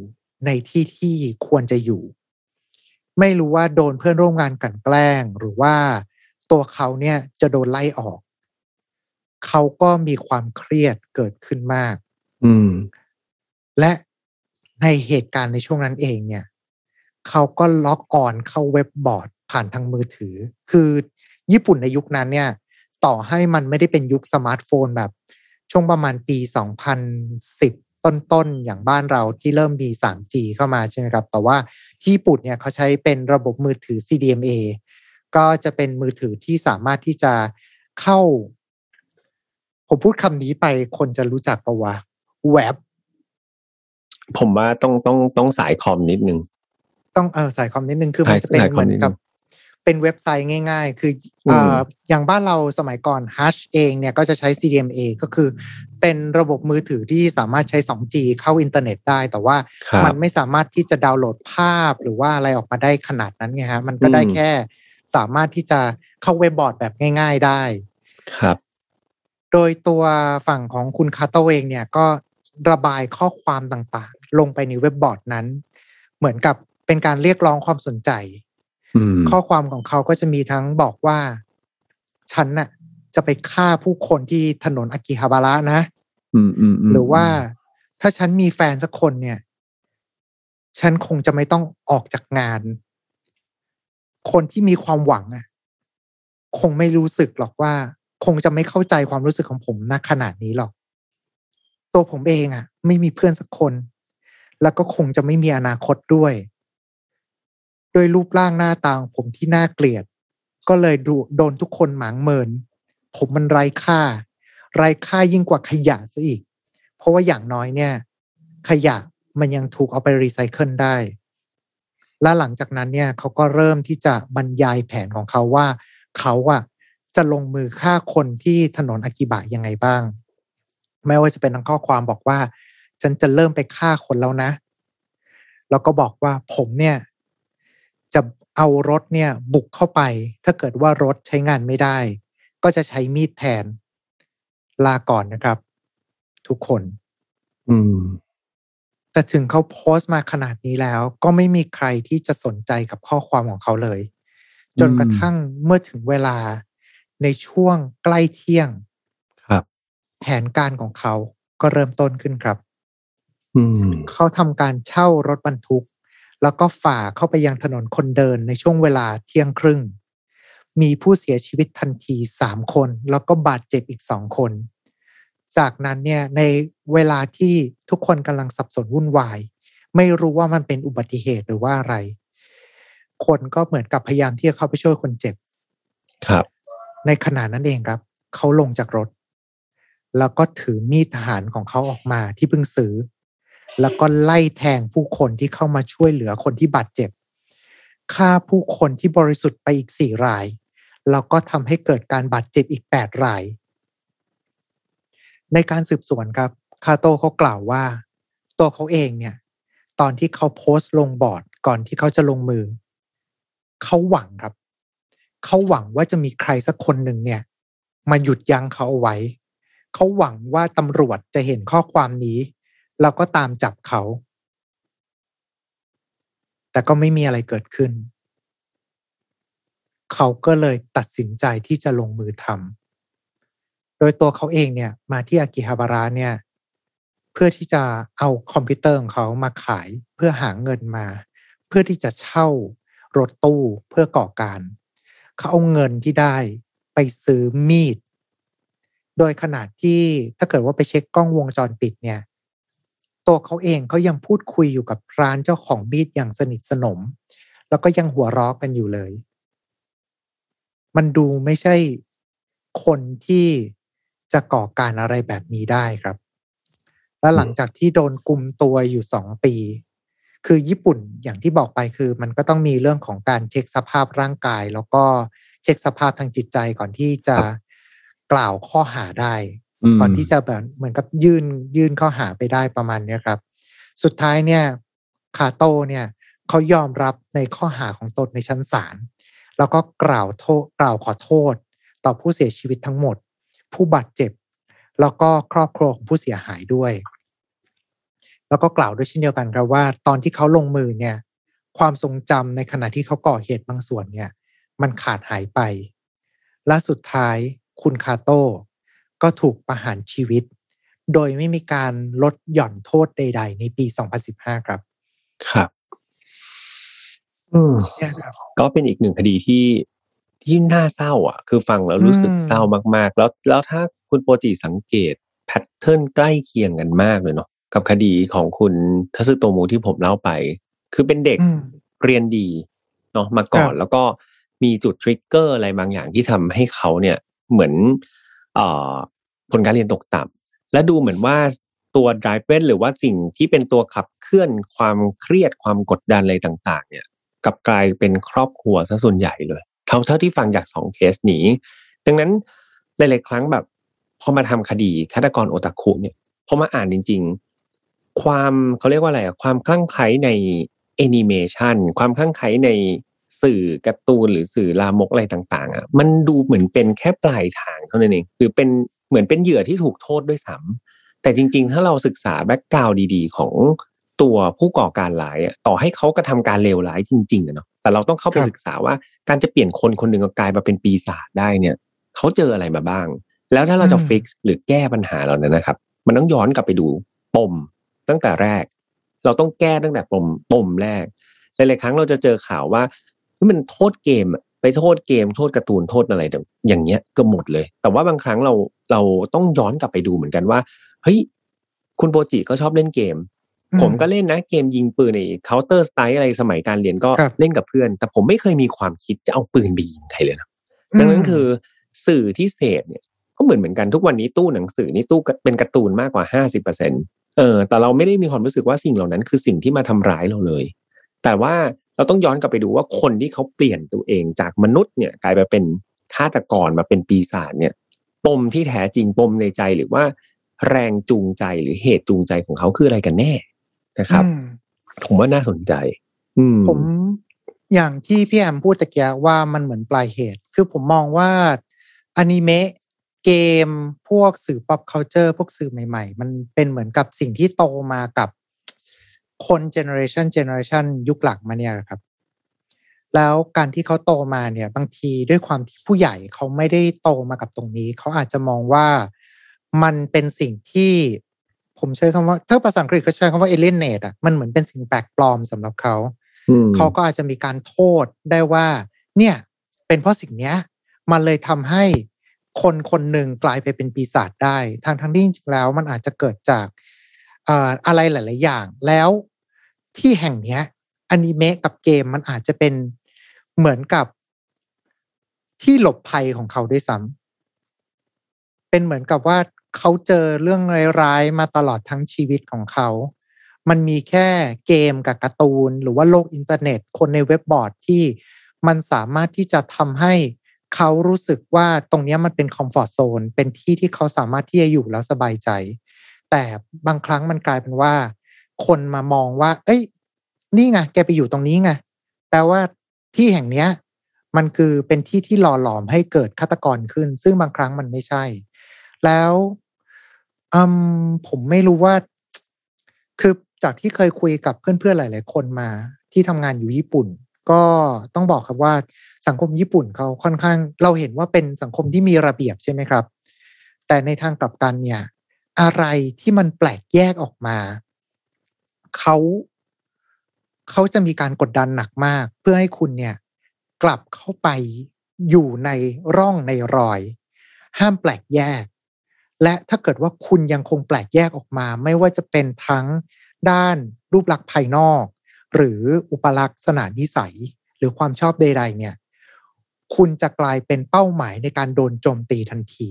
Speaker 2: ในที่ที่ควรจะอยู่ ไม่รู้ว่าโดนเพื่อนร่วมงานกลันแกล้ง หรือว่าตัวเขาเนี่ยจะโดนไล่ออก เขาก็มีความเครียดเกิดขึ้นมาก
Speaker 1: อืม
Speaker 2: และในเหตุการณ์ในช่วงนั้นเองเนี่ย เขาก็ล็อกออนเข้าเว็บบอร์ดผ่านทางมือถือ คือญี่ปุ่นในยุคนั้นเนี่ย ต่อให้มันไม่ได้เป็นยุคสมาร์ทโฟนแบบ ช่วงประมาณปี 2010 ต้นๆอย่างบ้านเราที่เริ่มมี 3G เข้ามาใช่ไหมครับ แต่ว่าที่ญี่ปุ่นเนี่ยเขาใช้เป็นระบบมือถือ CDMA ก็จะเป็นมือถือที่สามารถที่จะเข้า ผมพูดคำนี้ไปคนจะรู้จักปะวะแว็บ
Speaker 1: ผมว่าต้องต้องต้องสายคอมนิดนึง
Speaker 2: ต้องเออสายคอมนิดนึงคือมัน
Speaker 1: สาย
Speaker 2: จะเป็น
Speaker 1: สายค
Speaker 2: เห
Speaker 1: อม
Speaker 2: มือน
Speaker 1: นิดนึง
Speaker 2: กับ เป็นเว็บไซต์ง่าย ๆ คือ
Speaker 1: อืม
Speaker 2: เอ่ออย่างบ้านเราสมัยก่อน Hush เองเนี่ยก็จะใช้ CDMA ก็คือ เป็นระบบมือถือที่สามารถใช้ 2G เข้าอินเทอร์เน็ตได้ แต่ว่า
Speaker 1: ครับ
Speaker 2: มันไม่สามารถที่จะดาวน์โหลดภาพหรือว่าอะไรออกมาได้ขนาดนั้นไงฮะมันก็ได้
Speaker 1: อืม
Speaker 2: แค่ สามารถที่จะเข้าเว็บบอร์ดแบบง่าย ๆได้
Speaker 1: ครับ
Speaker 2: โดยตัวฝั่งของคุณคาโตเองเนี่ยก็ระบายข้อความต่างๆ ลงไปในเว็บบอร์ดนั้น เหมือนกับเป็นการเรียกร้องความสนใจ
Speaker 1: อืม
Speaker 2: ข้อความของเขาก็จะมีทั้งบอกว่า ฉันน่ะ จะไปฆ่าผู้คนที่ถนนอากิฮาบาระนะ
Speaker 1: อืมอืมม
Speaker 2: หรือว่าถ้าฉันมีแฟนสักคนเนี่ย ฉันคงจะไม่ต้องออกจากงาน คนที่มีความหวังอะ คงไม่รู้สึกหรอกว่า คงจะไม่เข้าใจความรู้สึกของผมณขนาดนี้หรอก ตัวผมเองอะ ไม่มีเพื่อนสักคน แล้วก็คงจะไม่มีอนาคตด้วย โดยรูปร่างหน้าตาของผมที่น่าเกลียด ก็เลยดูโดนทุกคนหมางเมิน ผมมันไร้ค่า ไร้ค่ายิ่งกว่าขยะซะอีก เพราะว่าอย่างน้อยเนี่ย ขยะมันยังถูกเอาไปรีไซเคิลได้ และหลังจากนั้นเนี่ยเขาก็เริ่มที่จะบรรยายแผนของเขาว่า เขาอะจะลงมือฆ่าคนที่ถนนอากิบะยังไงบ้าง ไม่ว่าจะเป็นทั้งข้อความบอกว่า ฉันจะเริ่มไปฆ่าคนแล้วนะ แล้วก็บอกว่าผมเนี่ย เอารถเนี่ยบุกเข้าไป ถ้าเกิดว่ารถใช้งานไม่ได้ ก็จะใช้มีดแทน ลาก่อนนะครับ ทุกคน
Speaker 1: อืม
Speaker 2: แต่ถึงเขาโพสต์มาขนาดนี้แล้ว ก็ไม่มีใครที่จะสนใจกับข้อความของเขาเลย จนกระทั่งเมื่อถึงเวลาในช่วงใกล้เที่ยง
Speaker 1: ครับ
Speaker 2: แผนการของเขาก็เริ่มต้นขึ้นครับ
Speaker 1: อืม
Speaker 2: เขาทำการเช่ารถบรรทุก แล้วก็ฝ่าเข้าไปยังถนนคนเดินในช่วงเวลาเที่ยงครึ่ง มีผู้เสียชีวิตทันทีสามคน แล้วก็บาดเจ็บอีกสองคน จากนั้นเนี่ยในเวลาที่ทุกคนกำลังสับสนวุ่นวาย ไม่รู้ว่ามันเป็นอุบัติเหตุหรือว่าอะไร คนก็เหมือนกับพยายามที่จะเข้าไปช่วยคนเจ็บ
Speaker 1: ครับ
Speaker 2: ในขณะนั้นเองครับ เขาลงจากรถ แล้วก็ถือมีดทหารของเขาออกมาที่เพิ่งซื้อ แล้วก็ไล่แทงผู้คนที่เข้ามาช่วยเหลือคนที่บาดเจ็บฆ่าผู้คนที่บริสุทธิ์ไปอีกสี่ราย แล้วก็ทำให้เกิดการบาดเจ็บอีกแปดราย ในการสืบสวนครับคาโตเขากล่าวว่า ตัวเขาเองเนี่ย ตอนที่เขาโพสต์ลงบอร์ดก่อนที่เขาจะลงมือ เขาหวังครับ เขาหวังว่าจะมีใครสักคนหนึ่งเนี่ย มาหยุดยั้งเขาเอาไว้ เขาหวังว่าตำรวจจะเห็นข้อความนี้ แล้วก็ตามจับเขา แต่ก็ไม่มีอะไรเกิดขึ้น เขาก็เลยตัดสินใจที่จะลงมือทำโดยตัวเขาเองเนี่ยมาที่อากิฮาบาระเนี่ยเพื่อที่จะเอาคอมพิวเตอร์ของเขามาขายเพื่อหาเงินมา เพื่อที่จะเช่ารถตู้เพื่อก่อการ เขาเอาเงินที่ได้ไปซื้อมีด โดยขนาดที่ถ้าเกิดว่าไปเช็คกล้องวงจรปิดเนี่ย ตัวเขาเองเขายังพูดคุยอยู่กับร้านเจ้าของมีดอย่างสนิทสนม แล้วก็ยังหัวเราะกันอยู่เลย มันดูไม่ใช่คนที่จะก่อการอะไรแบบนี้ได้ครับ และหลังจากที่โดนกุมตัวอยู่สองปี คือญี่ปุ่นอย่างที่บอกไปคือ มันก็ต้องมีเรื่องของการเช็คสภาพร่างกาย แล้วก็เช็คสภาพทางจิตใจก่อนที่จะกล่าวข้อหาได้ ก่อนที่จะแบบเหมือนกับยื่นยื่นข้อหาไปได้ประมาณนี้ครับ สุดท้ายเนี่ยคาโต้เนี่ยเขายอมรับในข้อหาของตนในชั้นศาลแล้วก็กล่าวโทษกล่าวขอโทษ ต่อผู้เสียชีวิตทั้งหมด ผู้บาดเจ็บ แล้วก็ครอบครัวของผู้เสียหายด้วย แล้วก็กล่าวด้วยเช่นเดียวกันครับว่า ตอนที่เขาลงมือเนี่ย ความทรงจำในขณะที่เขาก่อเหตุบางส่วนเนี่ย มันขาดหายไป และสุดท้ายคุณคาโต้ ก็ถูกประหารชีวิต โดยไม่มีการลดหย่อนโทษใด ๆ ในปี 2015 ครับ
Speaker 1: ครับอืม
Speaker 2: เนี่ยครับ
Speaker 1: ก็เป็นอีกหนึ่งคดีที่ที่น่าเศร้า อะ คือฟังแล้วรู้สึก
Speaker 2: อืม
Speaker 1: เศร้ามาก ๆ แล้วแล้วถ้าคุณโปรจิสังเกต pattern ใกล้เคียงกันมากเลยเนาะกับคดีของคุณทสึโตมุที่ผมเล่าไป คือเป็นเด็ก
Speaker 2: อืม
Speaker 1: เรียนดีเนาะมาก่อน
Speaker 2: ครับ
Speaker 1: แล้วก็มีจุด trigger อะไรบางอย่างที่ทำให้เขาเนี่ย เหมือนเอ่อ ผลการเรียนตกต่ำและดูเหมือนว่าตัว driver หรือว่าสิ่งที่เป็นตัวขับเคลื่อนความเครียดความกดดันอะไรต่างๆ เนี่ยกับกลายเป็นครอบครัวซะส่วนใหญ่เลยเท่าเท่าที่ฟังจากสองเคสนี้ ดังนั้นหลายๆครั้งแบบพอมาทำคดีฆาตกรโอตาคุเนี่ยพอมาอ่านจริง ๆ ความเขาเรียกว่าอะไรอะความคลั่งไคล้ในแอนิเมชันความคลั่งไคล้ใน สื่อการ์ตูนหรือสื่อลามกอะไรต่าง ๆ อะ มันดูเหมือนเป็นแค่ปลายทางเท่านั้นเองหรือเป็นเหมือนเป็นเหยื่อที่ถูกโทษด้วยซ้ำแต่จริง ๆ ถ้าเราศึกษา background ดีๆ ของตัวผู้ก่อการร้ายอะต่อให้เขากระทำการเลวร้ายจริงๆอะเนาะแต่เราต้องเข้าไป
Speaker 2: ครับ
Speaker 1: ศึกษาว่าการจะเปลี่ยนคนคนหนึ่งกลายมาเป็นปีศาจได้เนี่ยเขาเจออะไรมาบ้าง แล้วถ้าเราจะ fix หรือแก้ปัญหาเหล่านั้นนะครับ มันต้องย้อนกลับไปดูปมตั้งแต่แรก เราต้องแก้ตั้งแต่ปมปมแรกหลายๆครั้งเราจะเจอข่าวว่า มันโทษเกมไปโทษเกมโทษการ์ตูนโทษอะไรอย่างเงี้ยก็หมดเลย แต่ว่าบางครั้งเราเราต้องย้อนกลับไปดูเหมือนกันว่าเฮ้ยคุณโปจิก็ชอบเล่นเกม ผมก็เล่นนะเกมยิงปืนใน Counter Strike อะไรสมัยการเรียนก็เล่นกับเพื่อน แต่ผมไม่เคยมีความคิดจะเอาปืนไปยิงใครเลยนะดังนั้นคือสื่อที่เสพเนี่ยก็เหมือนเหมือนกันทุกวันนี้ตู้หนังสือนี่ตู้เป็นการ์ตูนมากกว่าห้าสิบเปอร์เซ็นเออแต่เราไม่ได้มีความรู้สึกว่าสิ่งเหล่านั้นคือสิ่งที่มาทำร้ายเราเลย แต่ว่า เราต้องย้อนกลับไปดูว่าคนที่เขาเปลี่ยนตัวเองจากมนุษย์เนี่ยกลายไปเป็นฆาตกรมาเป็นปีศาจเนี่ยปมที่แท้จริงปมในใจหรือว่า แรงจูงใจหรือเหตุจูงใจของเขาคืออะไรกันแน่นะครับ ผมว่าน่าสนใจ อื
Speaker 2: ผมอย่างที่พี่แอมพูดตะเกียว่ามันเหมือนปลายเหตุ คือผมมองว่าอนิเมะเกมพวกสื่อ pop culture พวกสื่อใหม่ ๆ มันเป็นเหมือนกับสิ่งที่โตมากับ คนเจเนอเรชันเจเนอเรชันยุคหลังมาเนี่ยครับ แล้วการที่เขาโตมาเนี่ย บางทีด้วยความที่ผู้ใหญ่เขาไม่ได้โตมากับตรงนี้ เขาอาจจะมองว่ามันเป็นสิ่งที่ผมใช้คำว่าถ้าภาษาอังกฤษเขาใช้คำว่าเอเลนเนตอะมันเหมือนเป็นสิ่งแปลกปลอมสำหรับเขาเขาก็อาจจะมีการโทษได้ว่า เนี่ย เป็นเพราะสิ่งเนี้ย มันเลยทำให้คนคนหนึ่งกลายไปเป็นปีศาจได้ทางทางที่จริงแล้ว มันอาจจะเกิดจากอะไรหลาย ๆ อย่าง แล้ว ที่แห่งเนี้ยอนิเมะกับเกมมันอาจจะเป็นเหมือนกับที่หลบภัยของเขาด้วยซ้ำเป็นเหมือนกับว่าเขาเจอเรื่องร้ายๆมาตลอดทั้งชีวิตของเขา มันมีแค่เกมกับการ์ตูน หรือว่าโลกอินเทอร์เน็ต คนในเว็บบอร์ดที่มันสามารถที่จะทำให้เขารู้สึกว่าตรงนี้มันเป็น comfort zone เป็นที่ที่เขาสามารถที่จะอยู่แล้วสบายใจ แต่บางครั้งมันกลายเป็นว่า คนมามองว่า เอ้ย นี่ไงแกไปอยู่ตรงนี้ไงแปลว่าที่แห่งเนี้ย มันคือเป็นที่ที่หล่อหลอมให้เกิดฆาตกรขึ้น ซึ่งบางครั้งมันไม่ใช่ แล้วอืมผมไม่รู้ว่า คือจากที่เคยคุยกับเพื่อนๆหลาย ๆ คนมา ที่ทำงานอยู่ญี่ปุ่น ก็ต้องบอกครับว่าสังคมญี่ปุ่นเขาค่อนข้าง เราเห็นว่าเป็นสังคมที่มีระเบียบใช่ไหมครับ แต่ในทางกลับกันเนี่ย อะไรที่มันแปลกแยกออกมา เขาเขาจะมีการกดดันหนักมาก เพื่อให้คุณเนี่ย กลับเข้าไปอยู่ในร่องในรอย ห้ามแปลกแยก และถ้าเกิดว่าคุณยังคงแปลกแยกออกมา ไม่ว่าจะเป็นทั้งด้านรูปลักษณ์ภายนอก หรืออุปลักษณะนิสัย หรือความชอบใดๆเนี่ย คุณจะกลายเป็นเป้าหมายในการโดนโจมตีทันที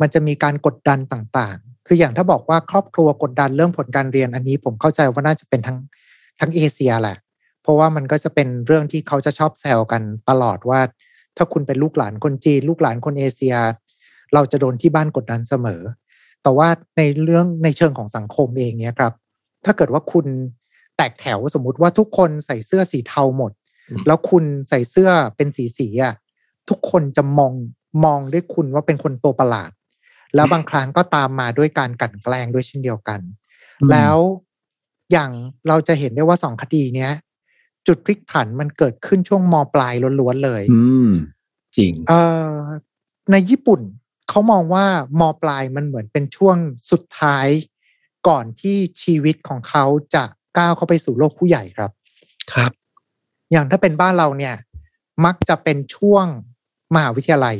Speaker 2: มันจะมีการกดดันต่างๆ คืออย่างถ้าบอกว่าครอบครัวกดดันเรื่องผลการเรียนอันนี้ ผมเข้าใจว่าน่าจะเป็นทั้งทั้งเอเชียแหละ เพราะว่ามันก็จะเป็นเรื่องที่เขาจะชอบแซวกันตลอดว่า ถ้าคุณเป็นลูกหลานคนจีน ลูกหลานคนเอเชีย เราจะโดนที่บ้านกดดันเสมอ แต่ว่าในเรื่องในเชิงของสังคมเองเนี่ยครับ ถ้าเกิดว่าคุณแตกแถวสมมุติว่าทุกคนใส่เสื้อสีเทาหมด แล้วคุณใส่เสื้อเป็นสีสีอะทุกคนจะมองมองด้วยคุณว่าเป็นคนตัวประหลาด แล้วบางครั้งก็ตามมาด้วยการกั่นแกล้งด้วยเช่นเดียวกัน แล้วอย่างเราจะเห็นได้ว่าสองคดีเนี้ย จุดพลิกผันมันเกิดขึ้นช่วงมปลายล้วนๆเลย
Speaker 1: อืม จริง
Speaker 2: เอ่อในญี่ปุ่นเขามองว่ามปลายมันเหมือนเป็นช่วงสุดท้ายก่อนที่ชีวิตของเขาจะก้าวเข้าไปสู่โลกผู้ใหญ่ครับ
Speaker 1: ครับ
Speaker 2: อย่างถ้าเป็นบ้านเราเนี่ย มักจะเป็นช่วงมหาวิทยาลัย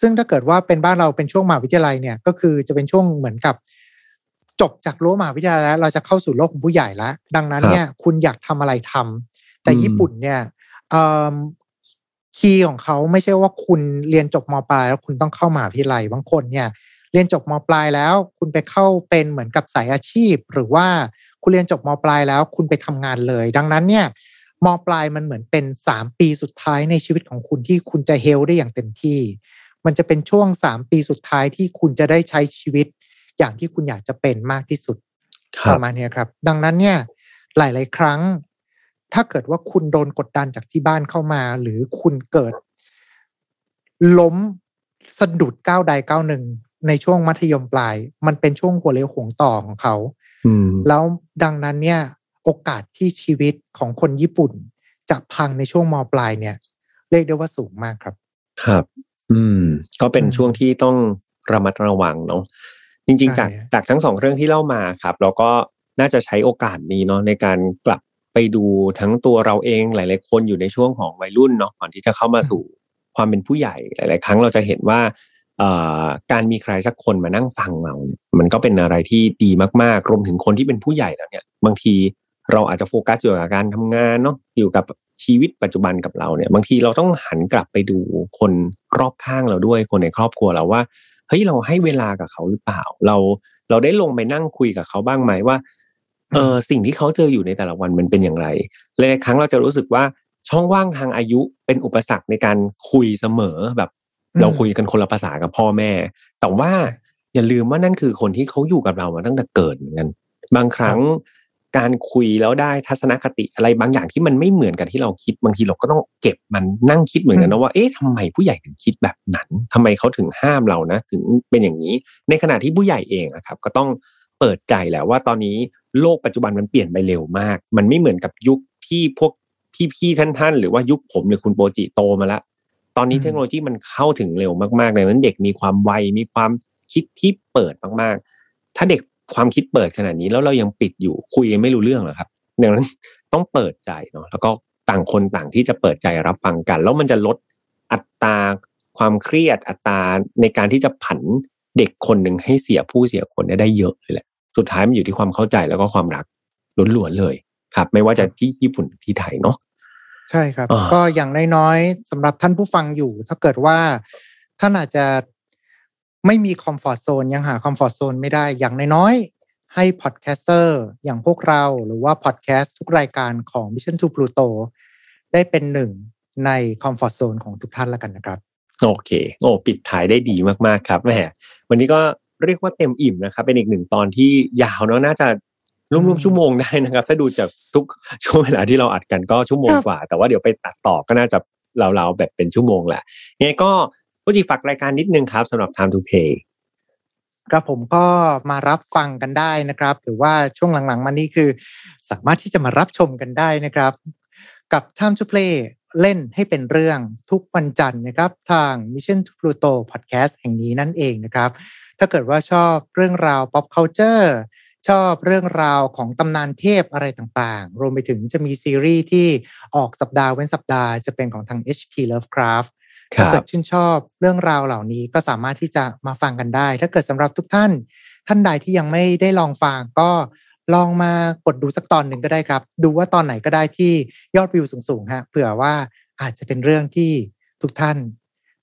Speaker 2: ซึ่งถ้าเกิดว่าเป็นบ้านเราเป็นช่วงมหาวิทยาลัยเนี่ยก็คือจะเป็นช่วงเหมือนกับ จบจากรั้วมหาวิทยาลัยแล้ว เราจะเข้าสู่โลกของผู้ใหญ่แล้ว ดังนั้นเนี่ยคุณอยากทำอะไรทำแต่ญี่ปุ่นเนี่ยคีย์ของเขาไม่ใช่ว่าคุณเรียนจบมปลายแล้วคุณต้องเข้ามาวิทยาลัยบางคนเนี่ย เรียนจบมปลายแล้ว คุณไปเข้าเป็นเหมือนกับสายอาชีพ หรือว่าคุณเรียนจบมปลายแล้ว คุณไปทำงานเลย ดังนั้นเนี่ยมปลายมันเหมือนเป็นสามปีสุดท้ายในชีวิตของคุณที่คุณจะเฮลได้อย่างเต็มที่ มันจะเป็นช่วงสามปีสุดท้ายที่คุณจะได้ใช้ชีวิต อย่างที่คุณอยากจะเป็นมากที่สุดประมาณนี้ครับ ดังนั้นเนี่ย หลาย ๆ ครั้ง ถ้าเกิดว่าคุณโดนกดดันจากที่บ้านเข้ามา หรือคุณเกิด ล้มสะดุดก้าวใดก้าวหนึ่งในช่วงมัธยมปลาย มันเป็นช่วงหัวเรียวหวงต่อของเขาแล้วดังนั้นเนี่ย โอกาสที่ชีวิตของคนญี่ปุ่น จะพังในช่วงมปลายเนี่ย เรียกได้ว่าสูงมากครับ
Speaker 1: ครับ อืม ก็เป็นช่วงที่ต้องระมัดระวังเนาะจริง ๆ จากจากทั้งสองเรื่องที่เล่ามาครับ เราก็น่าจะใช้โอกาสนี้เนาะในการกลับไปดูทั้งตัวเราเองหลาย ๆ คนอยู่ในช่วงของวัยรุ่นเนาะก่อนที่จะเข้ามาสู่ความเป็นผู้ใหญ่หลาย ๆ ครั้งเราจะเห็นว่าการมีใครสักคนมานั่งฟังเราเนี่ยมันก็เป็นอะไรที่ดีมากๆรวมถึงคนที่เป็นผู้ใหญ่แล้วเนี่ย บางทีเราอาจจะโฟกัสอยู่กับการทำงานเนาะอยู่กับ ชีวิตปัจจุบันกับเราเนี่ย บางทีเราต้องหันกลับไปดูคนรอบข้างเราด้วย คนในครอบครัวเราว่าเฮ้ยเราให้เวลากับเขาหรือเปล่า เราเราได้ลงไปนั่งคุยกับเขาบ้างไหมว่าเออสิ่งที่เขาเจออยู่ในแต่ละวันมันเป็นอย่างไรหลายครั้งเราจะรู้สึกว่าช่องว่างทางอายุเป็นอุปสรรคในการคุยเสมอแบบ เราคุยกันคนละภาษากับพ่อแม่ แต่ว่าอย่าลืมว่านั่นคือคนที่เขาอยู่กับเรามาตั้งแต่เกิดเหมือนกัน บางครั้ง การคุยแล้วได้ทัศนคติอะไรบางอย่างที่มันไม่เหมือนกันที่เราคิดบางทีเราก็ต้องเก็บมันนั่งคิดเหมือนกันนะว่าเอ๊ะทำไมผู้ใหญ่ถึงคิดแบบนั้นทำไมเขาถึงห้ามเรานะ ถึงเป็นอย่างนี้ ในขณะที่ผู้ใหญ่เองนะครับ ก็ต้องเปิดใจแหละว่าตอนนี้โลกปัจจุบันมันเปลี่ยนไปเร็วมาก มันไม่เหมือนกับยุคที่พวกพี่ๆท่านๆหรือว่ายุคผมหรือคุณโปรจิโตมาแล้วตอนนี้เทคโนโลยีมันเข้าถึงเร็วมากๆเลยนั้นเด็กมีความไวมีความคิดที่เปิดมากๆ ถ้าเด็ก ความคิดเปิดขนาดนี้แล้วเรายังปิดอยู่คุยไม่รู้เรื่องหรอครับดังนั้นต้องเปิดใจเนาะแล้วก็ต่างคนต่างที่จะเปิดใจรับฟังกัน แล้วมันจะลดอัตราความเครียดอัตราในการที่จะผันเด็กคนหนึ่งให้เสียผู้เสียคนได้เยอะเลยแหละสุดท้ายมันอยู่ที่ความเข้าใจแล้วก็ความรักล้วนๆเลยครับ ไม่ว่าจะที่ญี่ปุ่นที่ไทยเนาะ
Speaker 2: ใช่ครับ ก็อย่างน้อยๆสำหรับท่านผู้ฟังอยู่ ถ้าเกิดว่าท่านอาจจะ ไม่มี comfort zone ยังหา comfort zone ไม่ได้อย่างน้อยๆ ให้ podcaster อย่างพวกเราหรือว่าพอดแคสต์ทุกรายการของ Mission to Pluto ได้เป็นหนึ่งใน comfort zone ของทุกท่านแล้วกันนะครับ
Speaker 1: โอเค โอ้ปิดท้ายได้ดีมากๆครับแหมวันนี้ก็เรียกว่าเต็มอิ่มนะครับ เป็นอีกหนึ่งตอนที่ยาวเนาะน่าจะรวมๆชั่วโมงได้นะครับ ถ้าดูจากทุกช่วงเวลาที่เราอัดกันก็ชั่วโมงกว่า แต่ว่าเดี๋ยวไปตัดต่อก็น่าจะเราๆแบบเป็นชั่วโมงแหละยังไง ก็ผู้จีฝากรายการนิดนึงครับสำหรับ Time to Pay
Speaker 2: ครับผมก็มารับฟังกันได้นะครับ หรือว่าช่วงหลังๆมานี้คือ สามารถที่จะมารับชมกันได้นะครับ กับ Time to Play เล่นให้เป็นเรื่องทุกวันจันทร์นะครับ ทาง Mission to Pluto Podcast แห่งนี้นั่นเองนะครับ ถ้าเกิดว่าชอบเรื่องราว pop culture ชอบเรื่องราวของตำนานเทพอะไรต่างๆ รวมไปถึงจะมีซีรีส์ที่ออกสัปดาห์เว้นสัปดาห์จะเป็นของทาง HP Lovecraft ถ้าเกิดชื่นชอบเรื่องราวเหล่านี้ก็สามารถที่จะมาฟังกันได้ ถ้าเกิดสำหรับทุกท่าน ท่านใดที่ยังไม่ได้ลองฟังก็ลองมากดดูสักตอนหนึ่งก็ได้ครับ ดูว่าตอนไหนก็ได้ที่ยอดวิวสูงๆฮะเผื่อว่าอาจจะเป็นเรื่องที่ทุกท่าน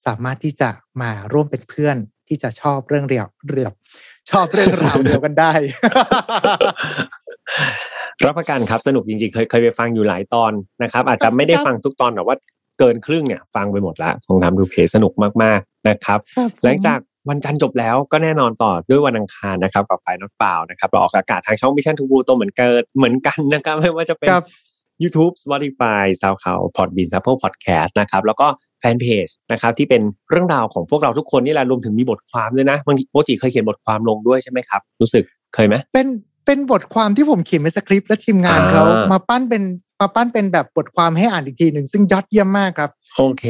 Speaker 2: สามารถที่จะมาร่วมเป็นเพื่อนที่จะชอบเรื่องเรียวเรียบชอบเรื่องราวเดียวกันได้
Speaker 1: รับประกันครับสนุกจริงๆ เคยเคยไปฟังอยู่หลายตอนนะครับ อาจจะไม่ได้ฟังทุกตอนแต่ว่า เกินครึ่งเนี่ยฟังไปหมดแล้วของ Time to Play สนุกมากๆนะครับ หลังจากวันจันทร์จบแล้วก็แน่นอนต่อด้วยวันอังคารนะครับกับ File Not Found นะครับเราออกอากาศทางช่อง Mission to Pluto เหมือนเกิดเหมือนกันนะครับไม่ว่าจะเป็น YouTube Spotify SoundCloud Podbean Apple Podcast นะครับแล้วก็แฟนเพจนะครับที่เป็นเรื่องราวของพวกเราทุกคนนี่แหละรวมถึงมีบทความด้วยนะบางทีโปจิเคยเขียนบทความลงด้วยใช่ไหมครับ รู้สึกเคยไหม
Speaker 2: เป็นเป็นบทความที่ผมเขียนเป็นสคริปต์และทีมงานเขามาปั้นเป็น มาปั้นเป็นแบบบทความให้อ่านอีกทีหนึ่งซึ่งยอดเยี่ยมมากครับ
Speaker 1: โอเค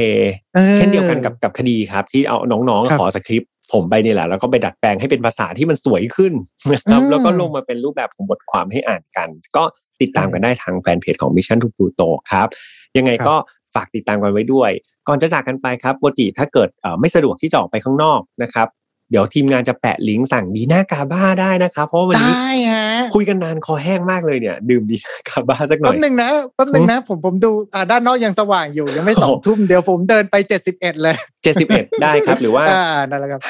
Speaker 1: เช่นเดียวกันกับกับคดีครับ ที่เอาน้องๆขอสคริปต์ผมไปนี่แหละแล้วก็ไปดัดแปลงให้เป็นภาษาที่มันสวยขึ้นนะครับแล้วก็ลงมาเป็นรูปแบบของบทความให้อ่านกัน ก็ติดตามกันได้ทางแฟนเพจของ Mission to Pluto ครับ ยังไงก็ฝากติดตามกันไว้ด้วย ก่อนจะจากกันไปครับโปรจิถ้าเกิดไม่สะดวกที่จะออกไปข้างนอกนะครับ เดี๋ยวทีมงานจะแปะลิงก์สั่งดีน่ากาบ้าได้นะครับ เพราะวันนี้คุยกันนานคอแห้งมากเลยเนี่ย ดื่มดีน่ากาบ้าสักหน่อยแป๊
Speaker 2: บนึงนะแป๊บนึงนะ ผมผมดูอ่าด้านนอกยังสว่างอยู่ยังไม่สองทุ่มเดี๋ยวผมเดินไปเจ็ดสิบเอ็ดเลย
Speaker 1: เจ็ดสิบเอ็ดได้ครับ หรือว่า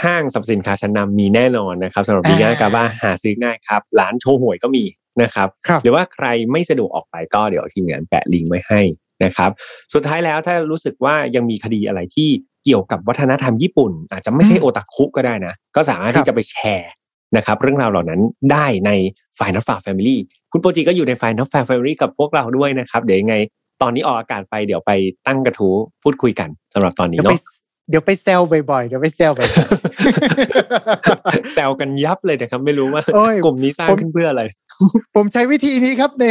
Speaker 2: ห้า
Speaker 1: งสรรพสินค้าชั้นนำมีแน่นอนนะครับสำหรับดีน่ากาบ้าหาซื้อง่ายครับร้านโชว์หวยก็มีนะครับหรือว่าใครไม่สะดวกออกไปก็เดี๋ยวทีมงานแปะลิงก์ไว้ให้นะครับ สุดท้ายแล้วถ้ารู้สึกว่ายังมีคดีอะไรที่ เกี่ยวกับวัฒนธรรมญี่ปุ่น อาจจะไม่ใช่โอตาคุก็ได้นะ ก็สามารถที่จะไปแชร์นะครับเรื่องราวเหล่านั้นได้ใน File Not Found Family คุณโปรจิก็อยู่ใน File Not Found Family กับพวกเราด้วยนะครับ เดี๋ยวยังไงตอนนี้ออกอากาศไปเดี๋ยวไปตั้งกระทู้พูดคุยกันสำหรับตอนนี้เนาะ
Speaker 2: เดี๋ยวไปแซวบ่อยๆ เดี๋ยวไปแซวบ่อย
Speaker 1: ๆแซวกันยับเลยนะครับ ไม่รู้ว่ากลุ่มนี้สร้างขึ้นเพื่ออะไร
Speaker 2: ผมใช้วิธีนี้ครับใน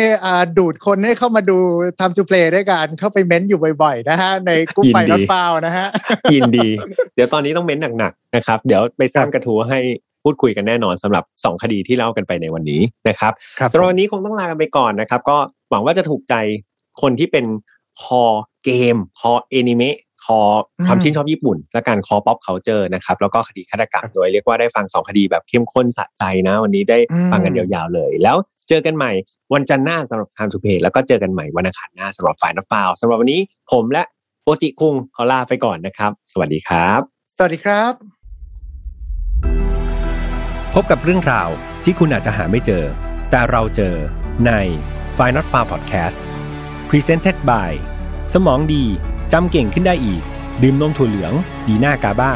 Speaker 2: ดูดคนให้เข้ามาดู Time to Play ด้วยกันเข้าไปเม้นอยู่บ่อยๆนะฮะในกลุ่ม File Not Found นะฮะ
Speaker 1: ยินดี เดี๋ยวตอนนี้ต้องเม้นหนักๆนะครับ เดี๋ยวไปสร้างกระทู้ให้พูดคุยกันแน่นอนสำหรับ 2 คดีที่เล่ากันไปในวันนี้นะครับสำหรับวันนี้คงต้องลากันไปก่อนนะครับ ก็หวังว่าจะถูกใจคนที่เป็นคอเกมคอแอนิเมะ คอความชื่นชอบญี่ปุ่น และการคอ pop culture นะครับ แล้วก็คดีฆาตกรรมโดยเรียกว่าได้ฟังสองคดีแบบเข้มข้นสะใจนะ วันนี้ได้ฟังกันยาวๆเลย แล้วเจอกันใหม่วันจันทร์หน้าสำหรับ Time to Play แล้วก็เจอกันใหม่วันอังคารหน้าสำหรับ File Not Found สำหรับวันนี้ผมและโปรจิคุงขอลาไปก่อนนะครับ สวัสดีครับ
Speaker 2: สวัสดีครับ
Speaker 1: พบกับเรื่องราวที่คุณอาจจะหาไม่เจอ แต่เราเจอใน f i n a l f a r Podcast Presented by สมองดี จำเก่งขึ้นได้อีก ดื่มนมถั่วเหลือง ดีหน้ากาบ้า